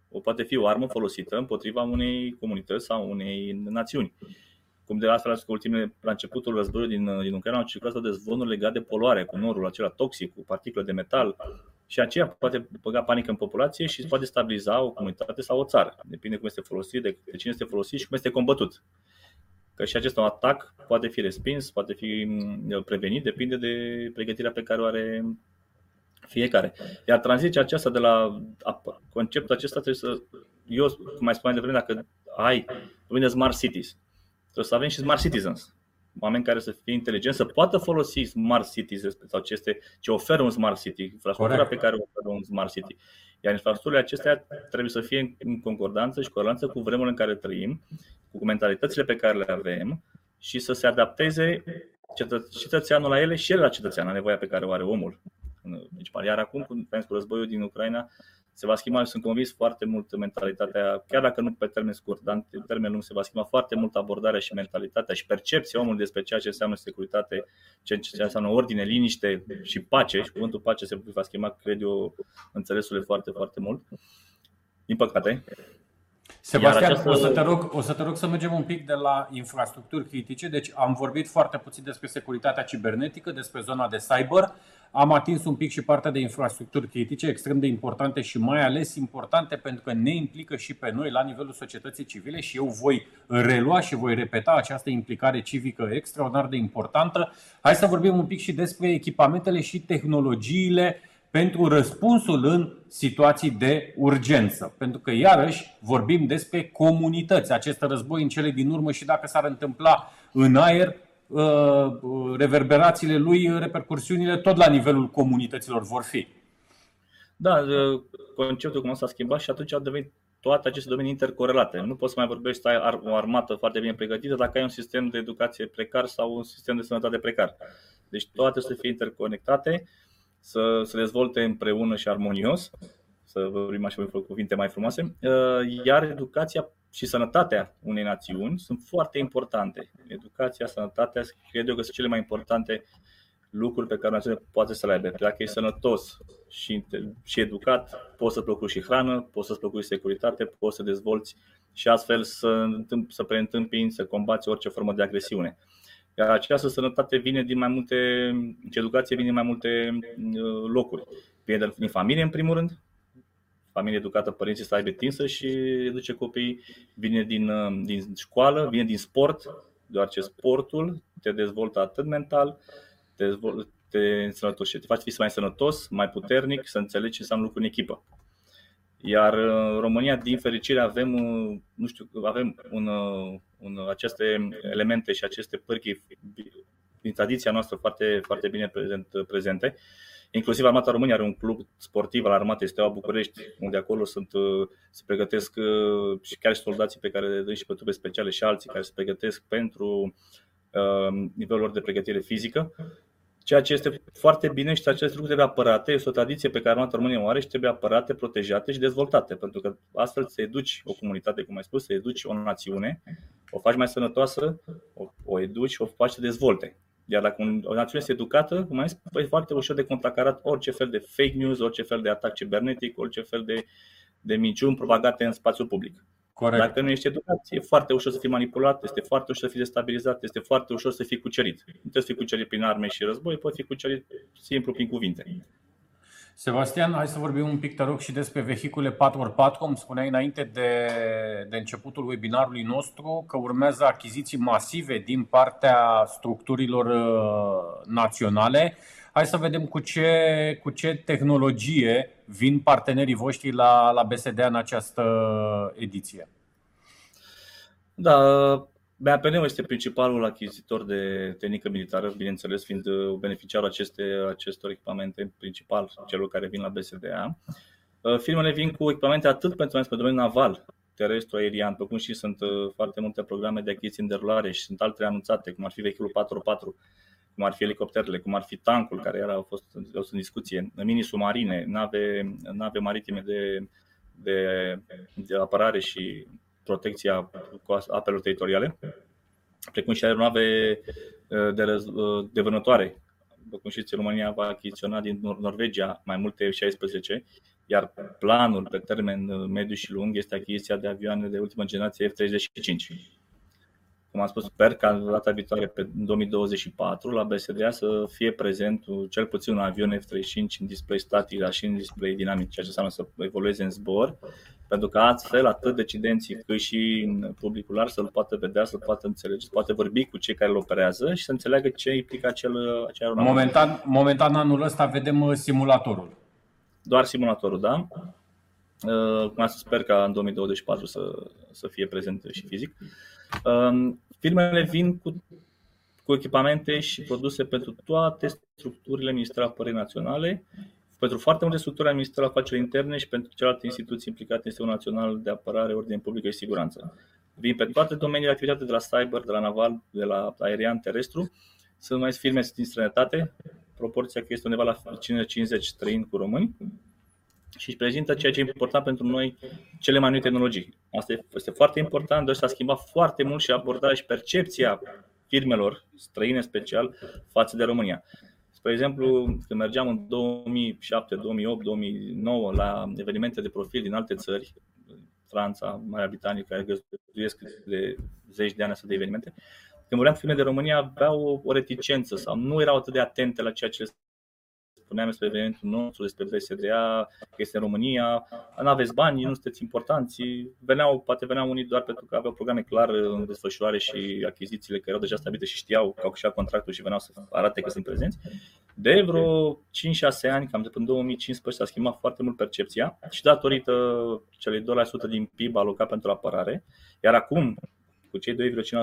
o, poate fi o armă folosită împotriva unei comunități sau unei națiuni. Cum de altfel, ultimele, la începutul războiului din, din Ucraina au circulat de zvonuri legate de poluare, cu norul acela toxic, cu particule de metal, și aceea poate băga panică în populație și poate stabiliza o comunitate sau o țară. Depinde cum este folosit, de cine este folosit și cum este combătut. Că și acest atac poate fi respins, poate fi mm, prevenit, depinde de pregătirea pe care o are fiecare. Iar tranziția aceasta de la conceptul acesta trebuie să, eu, cum mai spuneam de vreme, dacă ai, vorbim de smart cities, trebuie să avem și smart citizens oameni care să fie inteligenți, să poată folosi smart cities sau ce, este, ce oferă un smart city, infrastructura pe care o oferă un smart city. Iar infrastructurile acestea trebuie să fie în concordanță și corelanță cu vremurile în care trăim, cu mentalitățile pe care le avem și să se adapteze cetățeanul la ele și el la cetățean, la nevoia pe care o are omul. Deci, iar acum, cu războiul din Ucraina, se va schimba și sunt convins foarte mult mentalitatea, chiar dacă nu pe termen scurt, dar în termen lung se va schimba foarte mult abordarea și mentalitatea și percepția omului despre ceea ce înseamnă securitate, ce înseamnă ordine, liniște și pace. Și cuvântul pace se va schimba, cred eu, înțelesul foarte, foarte mult. Din păcate, Sebastian, această... o, să te rog, o să te rog să mergem un pic de la infrastructuri critice. Deci am vorbit foarte puțin despre securitatea cibernetică, despre zona de cyber. Am atins un pic și partea de infrastructuri critice, extrem de importante și mai ales importante pentru că ne implică și pe noi la nivelul societății civile și eu voi relua și voi repeta această implicare civică extraordinar de importantă. Hai să vorbim un pic și despre echipamentele și tehnologiile pentru răspunsul în situații de urgență. Pentru că, iarăși, vorbim despre comunități. Acest război în cele din urmă și dacă s-ar întâmpla în aer, uh, reverberațiile lui, repercursiunile tot la nivelul comunităților vor fi. Da, uh, conceptul cum s-a schimbat și atunci au devenit toate aceste domenii intercorelate. Nu poți să mai vorbești să ai o armată foarte bine pregătită dacă ai un sistem de educație precar sau un sistem de sănătate precar. Deci toate să fie interconectate să se dezvolte împreună și armonios, să vorbim așa cu cuvinte mai frumoase, uh, iar educația și sănătatea unei națiuni sunt foarte importante. Educația, sănătatea, cred eu că sunt cele mai importante lucruri pe care o națiune poate să le aibă. Dacă e sănătos și, și educat, poți să procuri și hrană, poți să-ți procuri securitate, poți să dezvolți și astfel să, să preîntâmpini, să combați orice formă de agresiune. Iar această sănătate vine din mai multe, educație vine din mai multe uh, locuri. Vine din familie, în primul rând. Familie educată, părinții să aibă timp să-și educe copiii, vine din, uh, din școală, vine din sport, deoarece sportul te dezvoltă atât mental, te, dezvoltă, te însănătoșește, te face să fii mai sănătos, mai puternic, să înțelegi ce înseamnă lucru în echipă. Iar uh, în România, din fericire, avem, uh, nu știu, avem un, un, aceste elemente și aceste pârghii din tradiția noastră foarte, foarte bine prezent, prezente. Inclusiv Armata României are un club sportiv al Armatei Steaua București, unde acolo sunt, uh, se pregătesc uh, și chiar și soldații pe care le dă și pe trupe speciale și alții care se pregătesc pentru uh, nivelul lor de pregătire fizică. Ceea ce este foarte bine și acest lucru trebuie apărate, este o tradiție pe care Armata României o are și trebuie apărate, protejate și dezvoltate, pentru că astfel să educi o comunitate, cum ai spus, să educi o națiune, o faci mai sănătoasă, o, o educi și o faci să dezvolte. Iar dacă o națiune este educată, cum ai spus, e foarte ușor de contracarat orice fel de fake news, orice fel de atac cibernetic, orice fel de, de minciuni propagate în spațiul public. Corect. Dacă nu ești educat, e foarte ușor să fii manipulat, este foarte ușor să fii destabilizat, este foarte ușor să fii cucerit. Nu trebuie să fii cucerit prin arme și război, poți fi cucerit simplu prin cuvinte. Sebastian, hai să vorbim un pic, te rog, și despre vehicule 4x4. Cum spuneai înainte de, de începutul webinarului nostru, că urmează achiziții masive din partea structurilor uh, naționale. Hai să vedem cu ce, cu ce tehnologie vin partenerii voștri la, la BSD în această ediție. Da, BAPN este principalul achizitor de tehnică militară, bineînțeles fiind uh, beneficiarul aceste, acestor echipamente principal, celor care vin la BSDA. Uh, firmele vin cu echipamente atât pentru, pentru domeniul naval, terestru, aerian, pe cum și sunt uh, foarte multe programe de achiziții în derulare și sunt altele anunțate, cum ar fi vehiculul 4x4, cum ar fi elicopterele, cum ar fi tancul, care era, a fost, a fost în discuție, mini-submarine, nave, nave maritime de, de, de apărare și protecția apelor teritoriale, precum și aeronave uh, de, răz, uh, de vânătoare. După cum știți, România va achiziționa din Norvegia mai multe F-16, iar planul pe termen uh, mediu și lung este achiziția de avioane de ultimă generație F-35 cum am spus, sper ca data viitoare, pe 2024, la BSDA să fie prezent cel puțin un avion F-35 în display static, dar și în display dinamic, ceea ce înseamnă să evolueze în zbor, pentru că astfel atât decidenții cât și în publicul larg să-l poată vedea, să-l poată înțelege, să poată vorbi cu cei care îl operează și să înțeleagă ce implică acel, acel Momentan, momentan anul ăsta vedem uh, simulatorul. Doar simulatorul, da? Uh, cum sper ca în 2024 să, să fie prezent și fizic. Um, firmele vin cu, cu echipamente și produse pentru toate structurile Ministerului Apărării Naționale, pentru foarte multe structuri ale Ministerului Afacerilor Interne și pentru celelalte instituții implicate în Sistemul Național de Apărare, Ordine Publică și Siguranță. Vin pe toate domeniile de activitate, de la cyber, de la naval, de la aerian, terestru. Sunt mai firme din străinătate, proporția că este undeva la 50 trăind cu români și își prezintă ceea ce e important pentru noi, cele mai noi tehnologii. Asta este foarte important, deoarece s-a schimbat foarte mult și abordarea și percepția firmelor străine special față de România. Spre exemplu, când mergeam în 2007, 2008, 2009 la evenimente de profil din alte țări, Franța, Marea Britanie, care găzduiesc de zeci de ani astfel de evenimente, când vorbeam firme de România aveau o reticență sau nu erau atât de atente la ceea ce le spuneam despre evenimentul nostru, despre BSDA, că este în România, nu aveți bani, nu sunteți importanți. Veneau, poate veneau unii doar pentru că aveau programe clar în desfășurare și achizițiile care erau deja stabilite și știau că au câștigat contractul și veneau să arate că sunt prezenți. De vreo 5-6 ani, cam de până 2015, s-a schimbat foarte mult percepția și datorită celei 2% din PIB alocat pentru apărare, iar acum cu cei 2,5%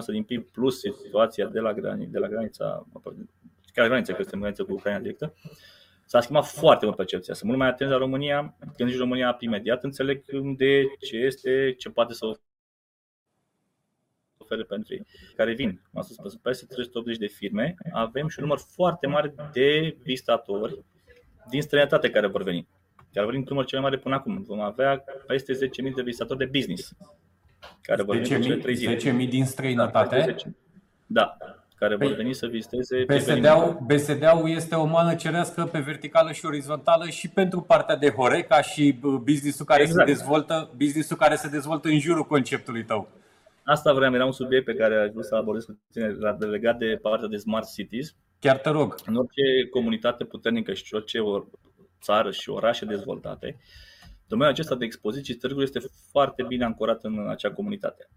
din PIB plus situația de la, grani, de la granița, chiar granița, că este în graniță cu Ucraina directă, S-a schimbat foarte mult percepția. Sunt mult mai atent la România. Când zici România, imediat înțeleg de ce este, ce poate să ofere pentru ei, care vin. Am spus, peste 380 de firme, avem și un număr foarte mare de vizitatori din străinătate care vor veni. Chiar vorbim număr cel mai mare până acum. Vom avea peste 10.000 de vizitatori de business care vor veni în 3 zile. 10.000 din străinătate? Da, care vor păi, veni să viziteze. BSD-ul, BSD-ul este o mană cerească pe verticală și orizontală și pentru partea de Horeca și businessul care, exact. se dezvoltă, businessul care se dezvoltă în jurul conceptului tău. Asta vreau, era un subiect pe care aș vrea să abordez cu tine legat de partea de smart cities. Chiar te rog. În orice comunitate puternică și orice țară și orașe dezvoltate, domeniul acesta de expoziții târguri este foarte bine ancorat în acea comunitate.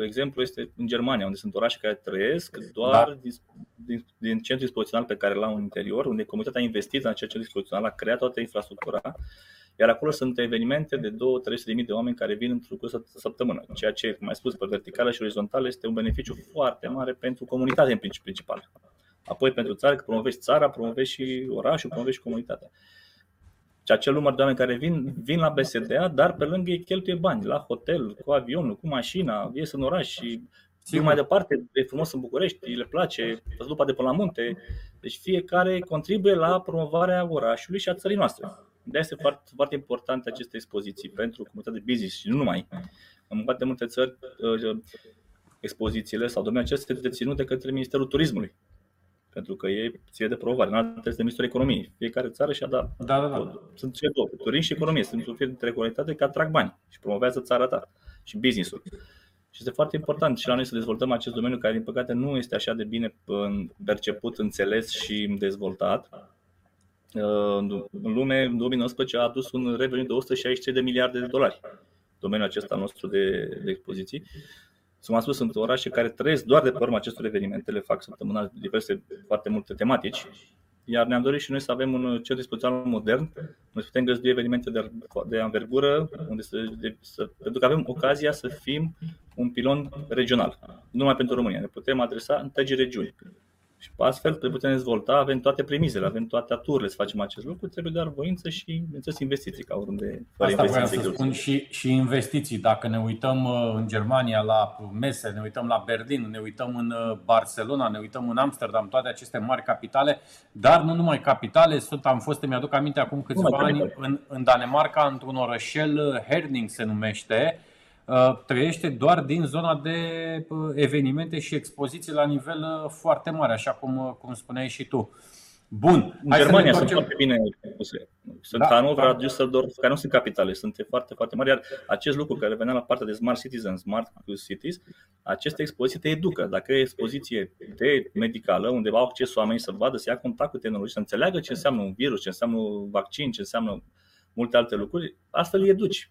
De exemplu este în Germania, unde sunt orașe care trăiesc doar da. din, din, din centrul dispozițional pe care l-au în interior, unde comunitatea a investit în acel centru dispozițional, a creat toată infrastructura, iar acolo sunt evenimente de 2-300 de mii de oameni care vin într-o săptămână, ceea ce, cum ai spus, pe verticală și orizontală este un beneficiu foarte mare pentru comunitate în principal. Apoi pentru țară, că promovești țara, promovești și orașul, promovești și comunitatea. Și acel număr de oameni care vin, vin la BSDA, dar pe lângă ei cheltuie bani, la hotel, cu avionul, cu mașina, ies în oraș și Sigur. mai departe, e frumos în București, le place, după de până la munte. Deci fiecare contribuie la promovarea orașului și a țării noastre. De asta este foarte, foarte important aceste expoziții pentru comunitatea de business și nu numai. În foarte multe țări, uh, expozițiile sau domeniul acesta este deținut de către Ministerul Turismului pentru că ei ție de promovare. În alte este ministrul economiei. Fiecare țară și-a dat. Da, da, da. Sunt cele două. Turism și economie. Sunt un fel dintre comunitate care atrag bani și promovează țara ta și business-ul. Și este foarte important și la noi să dezvoltăm acest domeniu care, din păcate, nu este așa de bine perceput, înțeles și dezvoltat. În lume, în 2019, a adus un revenu de 163 de miliarde de dolari domeniul acesta nostru de, de expoziții. Cum am spus, sunt orașe care trăiesc doar de pe urma acestor evenimente, le fac săptămânal diverse, foarte multe tematici, iar ne-am dorit și noi să avem un centru dispozițional modern, unde putem găzdui evenimente de, de anvergură, unde să, de, să, pentru că avem ocazia să fim un pilon regional, nu numai pentru România, ne putem adresa întregii regiuni. Și astfel le putem dezvolta, avem toate premizele, avem toate aturile să facem acest lucru, trebuie doar voință și, bineînțeles, investiții, ca oriunde. Fără Asta vreau să spun și, și investiții. Dacă ne uităm uh, în Germania la mese, ne uităm la Berlin, ne uităm în uh, Barcelona, ne uităm în Amsterdam, toate aceste mari capitale, dar nu numai capitale, sunt, am fost, mi-aduc aminte acum câțiva ani, în, în Danemarca, într-un orășel, uh, Herning se numește, Uh, trăiește doar din zona de uh, evenimente și expoziții la nivel uh, foarte mare, așa cum, cum spuneai și tu. Bun. În Germania sunt foarte bine puse. Sunt da, Hannover, da. Düsseldorf, care nu sunt capitale, sunt foarte, foarte mari. Iar acest lucru care venea la partea de Smart Citizens, Smart Cities, aceste expoziții te educă. Dacă e expoziție de medicală, unde au acces oamenii să vadă, să ia contact cu tehnologie, să înțeleagă ce înseamnă un virus, ce înseamnă un vaccin, ce înseamnă multe alte lucruri, astfel îi educi.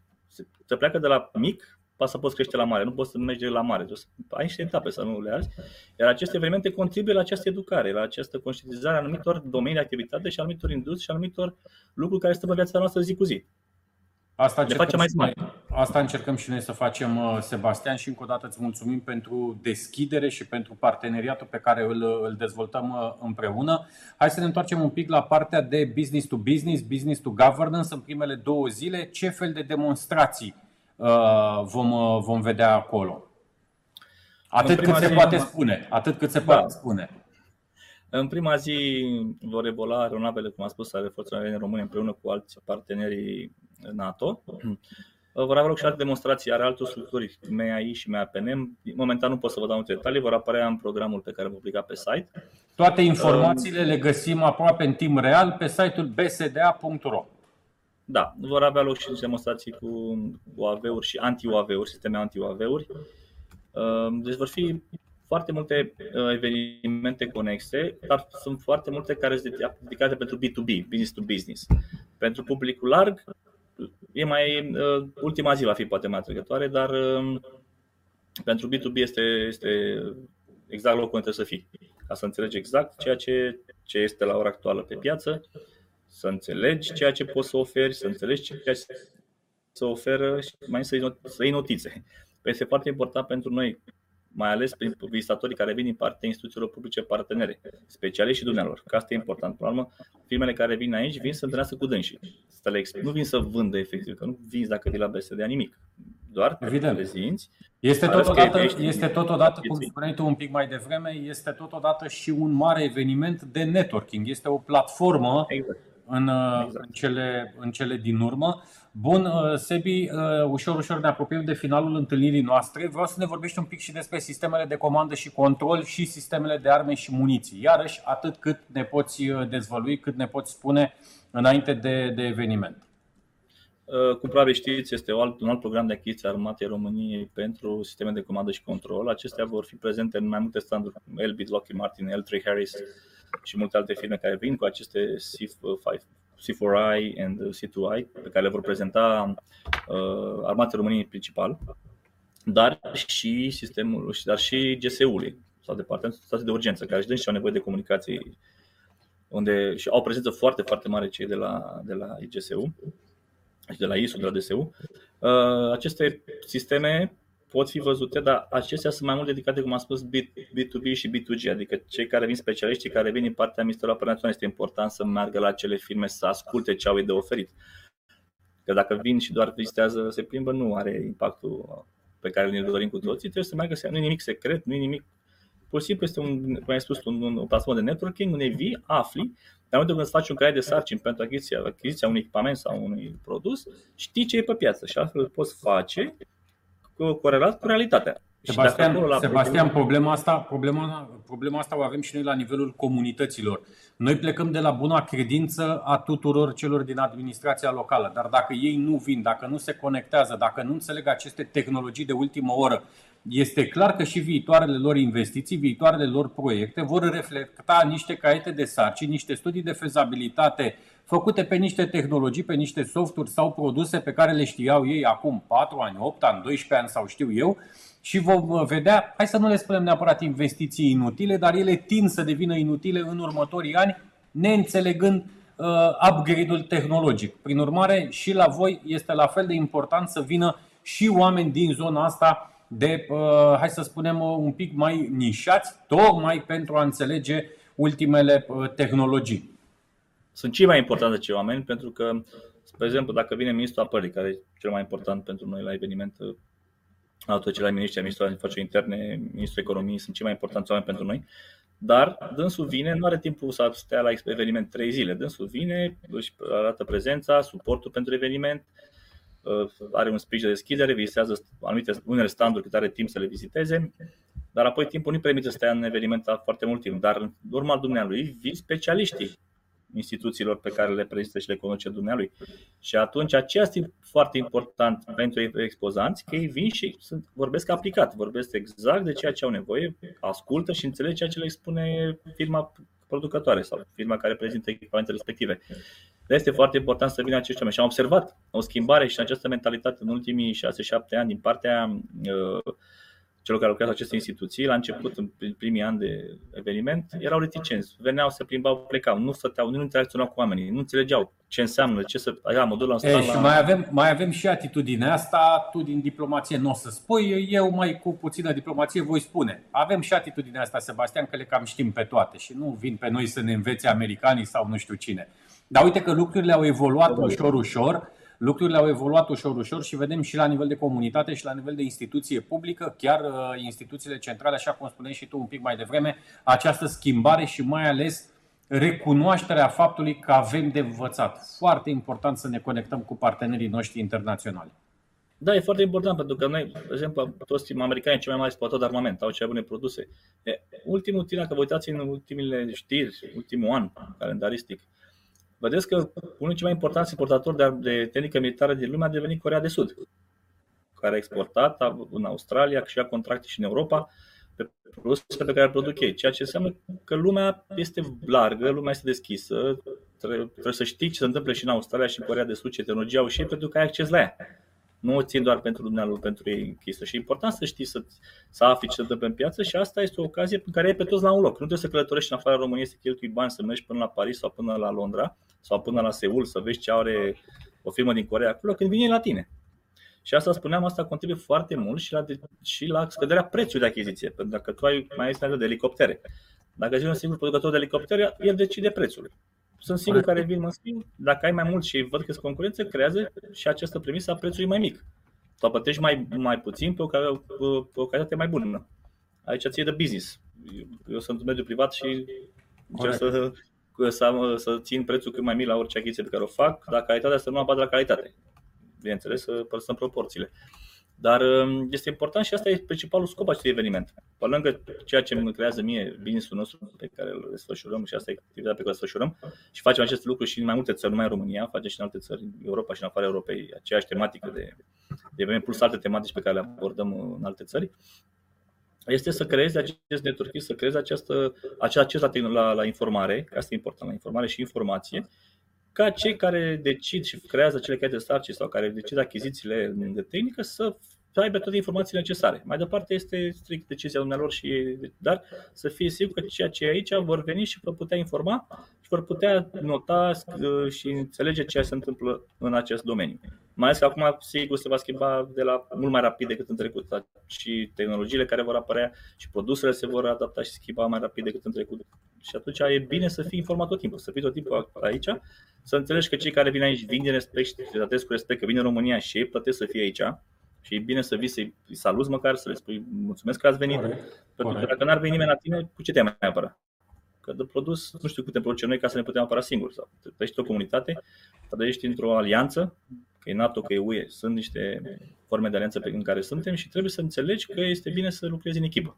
Se pleacă de la mic poți să poți crește la mare, nu poți să mergi la mare. Ai niște etape să nu le arzi. Iar aceste evenimente contribuie la această educare, la această conștientizare a anumitor domenii de activitate și a anumitor industrie și a anumitor lucruri care stau în viața noastră zi cu zi. Asta încercăm, facem mai smart. asta încercăm și noi să facem, uh, Sebastian, și încă o dată îți mulțumim pentru deschidere și pentru parteneriatul pe care îl, îl dezvoltăm uh, împreună. Hai să ne întoarcem un pic la partea de business to business, business to governance în primele două zile. Ce fel de demonstrații Uh, vom, uh, vom vedea acolo. Atât cât se poate spune. Atât cât se da. poate spune. În prima zi vor ebola aeronavele, cum a spus, ale Forțelor Aeriene Române împreună cu alți parteneri NATO. Vor avea loc și alte demonstrații ale altor structuri, MEAI și MEAPNM. Momentan nu pot să vă dau multe detalii, vor apărea în programul pe care vom publica pe site. Toate informațiile le găsim aproape în timp real pe site-ul bsda.ro. Da, vor avea loc și demonstrații cu UAV-uri și anti-UAV-uri, sisteme anti-UAV-uri. Ehm, deci vor fi foarte multe uh, evenimente conexe, dar sunt foarte multe care sunt dedicate pentru B2B, business to business. Pentru publicul larg, e mai, uh, ultima zi va fi poate mai atrăgătoare, dar um, pentru B2B este, este exact locul unde trebuie să fii, ca să înțelegi exact ceea ce, ce este la ora actuală pe piață să înțelegi ceea ce poți să oferi, să înțelegi ceea ce să oferă și mai să iei notițe. Păi este foarte important pentru noi, mai ales prin vizitatorii care vin din partea instituțiilor publice partenere, specialiști și dumnealor, că asta e important. Până la urmă, firmele care vin aici vin să întâlnească cu dânsii, să le nu vin să vândă efectiv, că nu vinzi dacă vii la BSD nimic. Doar Evident. le zinți. Este totodată, este totodată, cum spuneai tu un pic mai devreme, este totodată și un mare eveniment de networking. Este o platformă exact în, uh, exact. în, cele, în cele din urmă. Bun, uh, Sebi, uh, ușor, ușor ne apropiem de finalul întâlnirii noastre. Vreau să ne vorbești un pic și despre sistemele de comandă și control și sistemele de arme și muniții. Iarăși, atât cât ne poți dezvălui, cât ne poți spune înainte de, de eveniment. Cum probabil știți, este un alt, un alt program de achiziție armatei României pentru sisteme de comandă și control. Acestea vor fi prezente în mai multe standuri, Elbit, Lockheed Martin, L3 Harris, și multe alte firme care vin cu aceste SIF C4I and C2I, pe care le vor prezenta uh, armatele României principal, dar și sistemul, dar și GSU-ului sau Departamentul de Urgență, care și au nevoie de comunicații unde și au o prezență foarte, foarte mare cei de la, de la IGSU și de la ISU, de la DSU. Uh, aceste sisteme pot fi văzute, dar acestea sunt mai mult dedicate, cum am spus, B2B și B2G, adică cei care vin specialiștii care vin din partea Ministerului Apărării este important să meargă la acele firme să asculte ce au ei de oferit. Că dacă vin și doar vizitează, se plimbă, nu are impactul pe care ne dorim cu toții, trebuie să meargă să nu e nimic secret, nu e nimic pur și simplu este un, cum ai spus, un, un platformă de networking unde vii, afli, dar momentul când îți faci un caiet de sarcini pentru achiziția, achiziția unui echipament sau unui produs, știi ce e pe piață și astfel poți face corelat cu realitatea. Sebastian, Sebastian problema, asta, problema, problema asta o avem și noi la nivelul comunităților. Noi plecăm de la buna credință a tuturor celor din administrația locală, dar dacă ei nu vin, dacă nu se conectează, dacă nu înțeleg aceste tehnologii de ultimă oră, este clar că și viitoarele lor investiții, viitoarele lor proiecte vor reflecta niște caiete de sarcini, niște studii de fezabilitate făcute pe niște tehnologii, pe niște softuri sau produse pe care le știau ei acum 4 ani, 8 ani, 12 ani sau știu eu și vom vedea, hai să nu le spunem neapărat investiții inutile, dar ele tind să devină inutile în următorii ani, neînțelegând uh, upgrade-ul tehnologic. Prin urmare, și la voi este la fel de important să vină și oameni din zona asta de, uh, hai să spunem, uh, un pic mai nișați, tocmai pentru a înțelege ultimele uh, tehnologii. Sunt cei mai importante cei oameni pentru că, spre exemplu, dacă vine ministrul apărării, care e cel mai important pentru noi la eveniment, altul cel ministri, ministrul afaceri interne, ministrul economiei, sunt cei mai importanți oameni pentru noi, dar dânsul vine, nu are timpul să stea la eveniment trei zile. Dânsul vine, își arată prezența, suportul pentru eveniment, Uh, are un speech de deschidere, vizitează anumite, unele standuri cât are timp să le viziteze, dar apoi timpul nu permite să stea în eveniment foarte mult timp. Dar în urma dumnealui vin specialiștii instituțiilor pe care le prezintă și le cunoaște dumnealui. Și atunci aceea este foarte important pentru expozanți, că ei vin și sunt, vorbesc aplicat, vorbesc exact de ceea ce au nevoie, ascultă și înțeleg ceea ce le spune firma producătoare sau firma care prezintă echipamentele respective. Dar este foarte important să vină acești oameni. Și am observat o schimbare și în această mentalitate în ultimii 6-7 ani din partea uh, celor care lucrează aceste instituții, la început, în primii ani de eveniment, erau reticenți. Veneau, se plimbau, plecau, nu stăteau, nu interacționau cu oamenii, nu înțelegeau ce înseamnă, ce să... Aia, mă duc la un e, și la... mai, avem, mai avem și atitudinea asta, tu din diplomație nu o să spui, eu mai cu puțină diplomație voi spune. Avem și atitudinea asta, Sebastian, că le cam știm pe toate și nu vin pe noi să ne învețe americanii sau nu știu cine. Dar uite că lucrurile au evoluat ușor, ușor lucrurile au evoluat ușor, ușor și vedem și la nivel de comunitate și la nivel de instituție publică, chiar uh, instituțiile centrale, așa cum spuneai și tu un pic mai devreme, această schimbare și mai ales recunoașterea faptului că avem de învățat. Foarte important să ne conectăm cu partenerii noștri internaționali. Da, e foarte important pentru că noi, de exemplu, toți americanii cei mai mari exportatori de armament, au cele bune produse. E, ultimul timp, dacă vă uitați în ultimele știri, ultimul an calendaristic, vedeți că unul cei mai importanți importatori de, de tehnică militară din lume a devenit Corea de Sud, care a exportat în Australia și a contracte și în Europa pe produse pe care le produc ei, ceea ce înseamnă că lumea este largă, lumea este deschisă, trebuie, trebuie să știi ce se întâmplă și în Australia și în Corea de Sud, ce tehnologie au și ei pentru că ai acces la ea. Nu o țin doar pentru dumnealui, pentru ei închisă. Și e important să știi să, să afli ce se întâmplă în piață și asta este o ocazie în care ai pe toți la un loc. Nu trebuie să călătorești în afara României să cheltui bani, să mergi până la Paris sau până la Londra sau până la Seul să vezi ce are o firmă din Corea acolo când vine la tine. Și asta spuneam, asta contribuie foarte mult și la, de, și la scăderea prețului de achiziție. Pentru că dacă tu ai mai este de elicoptere, dacă zi un singur producător de elicoptere, el decide prețul. Sunt singur care vin, mă schimb, dacă ai mai mult și văd că sunt concurență, creează și această premisă a prețului mai mic. Sau plătești mai, mai puțin pe o, pe o calitate mai bună. Aici ție de business. Eu sunt în mediul privat și încerc să, să, să țin prețul cât mai mic la orice achiziție pe care o fac, dar calitatea să nu abată la calitate. Bineînțeles, să păstrăm proporțiile. Dar um, este important și asta e principalul scop acestui eveniment. Pe lângă ceea ce îmi creează mie business-ul nostru pe care îl desfășurăm și asta e activitatea pe care o desfășurăm și facem acest lucru și în mai multe țări, numai în România, facem și în alte țări, în Europa și în afara Europei, aceeași tematică de, de eveniment, plus alte tematici pe care le abordăm în alte țări, este să creezi acest networking, să creezi această, acest acces la, la, la informare, că asta e important, la informare și informație, ca cei care decid și creează cele care de sarcini sau care decid achizițiile de tehnică să să aibă toate informațiile necesare. Mai departe este strict decizia dumnealor și dar să fie sigur că ceea ce e aici vor veni și vor putea informa și vor putea nota și înțelege ce se întâmplă în acest domeniu. Mai ales că acum, sigur, se va schimba de la mult mai rapid decât în trecut. Și tehnologiile care vor apărea și produsele se vor adapta și schimba mai rapid decât în trecut. Și atunci e bine să fii informat tot timpul, să fii tot timpul aici, să înțelegi că cei care vin aici vin din respect și te cu respect că vin în România și ei plătesc să fie aici și e bine să vii să-i saluți măcar, să le spui mulțumesc că ați venit. Corect. Pentru Corect. că dacă n-ar veni nimeni la tine, cu ce te-ai mai apăra? Că de produs, nu știu câte producem noi ca să ne putem apăra singuri. Sau trăiești o comunitate, trăiești într-o alianță, că e NATO, că e UE, sunt niște forme de alianță pe care suntem și trebuie să înțelegi că este bine să lucrezi în echipă.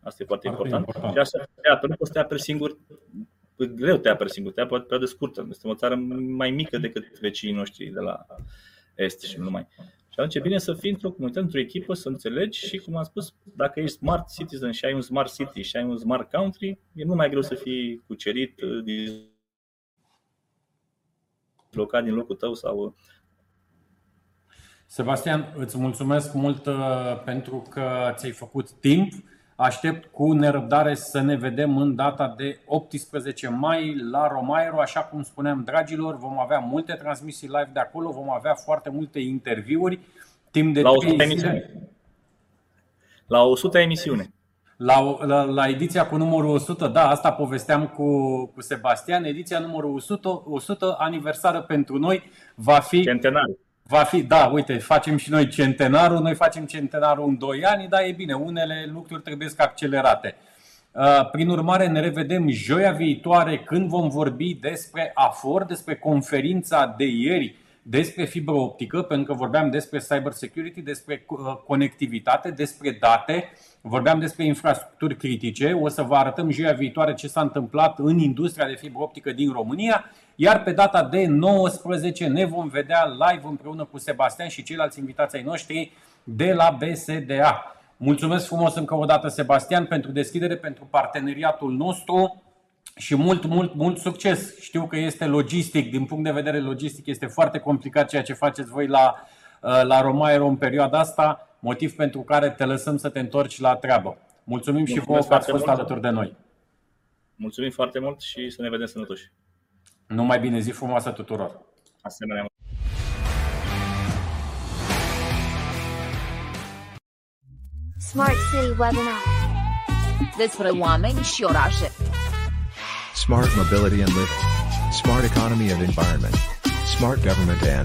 Asta e foarte, foarte important. important. Și asta te apăr, nu poți să te aperi singur, greu te aperi singur, te aperi pe de scurtă. Este o țară mai mică decât vecinii noștri de la est și nu numai. Și atunci e bine să fii într-o comunitate, într-o echipă, să înțelegi și, cum am spus, dacă ești smart citizen și ai un smart city și ai un smart country, e mult mai greu să fii cucerit, blocat din locul tău sau Sebastian, îți mulțumesc mult uh, pentru că ți-ai făcut timp. Aștept cu nerăbdare să ne vedem în data de 18 mai la Romairo. Așa cum spuneam, dragilor, vom avea multe transmisii live de acolo, vom avea foarte multe interviuri. Timp de la 100 emisiune. La 100 emisiune. La, la, la ediția cu numărul 100, da, asta povesteam cu, cu Sebastian. Ediția numărul 100, 100 aniversară pentru noi va fi Centenar. Va fi, da, uite, facem și noi centenarul, noi facem centenarul în 2 ani, dar e bine, unele lucruri trebuie să accelerate. Uh, prin urmare, ne revedem joia viitoare când vom vorbi despre AFOR, despre conferința de ieri despre fibră optică, pentru că vorbeam despre cyber security, despre uh, conectivitate, despre date, vorbeam despre infrastructuri critice. O să vă arătăm joia viitoare ce s-a întâmplat în industria de fibră optică din România iar pe data de 19 ne vom vedea live împreună cu Sebastian și ceilalți invitații ai noștri de la BSDA. Mulțumesc frumos încă o dată, Sebastian, pentru deschidere, pentru parteneriatul nostru și mult, mult, mult succes. Știu că este logistic, din punct de vedere logistic, este foarte complicat ceea ce faceți voi la, uh, la Romaero în perioada asta, motiv pentru care te lăsăm să te întorci la treabă. Mulțumim Mulțumesc și vouă că ați fost mult. alături de noi. Mulțumim foarte mult și să ne vedem sănătoși. Numai bine, zi frumoasă tuturor! Asemenea. Smart City Webinar Despre oameni și orașe Smart Mobility and Living Smart Economy and Environment Smart Government and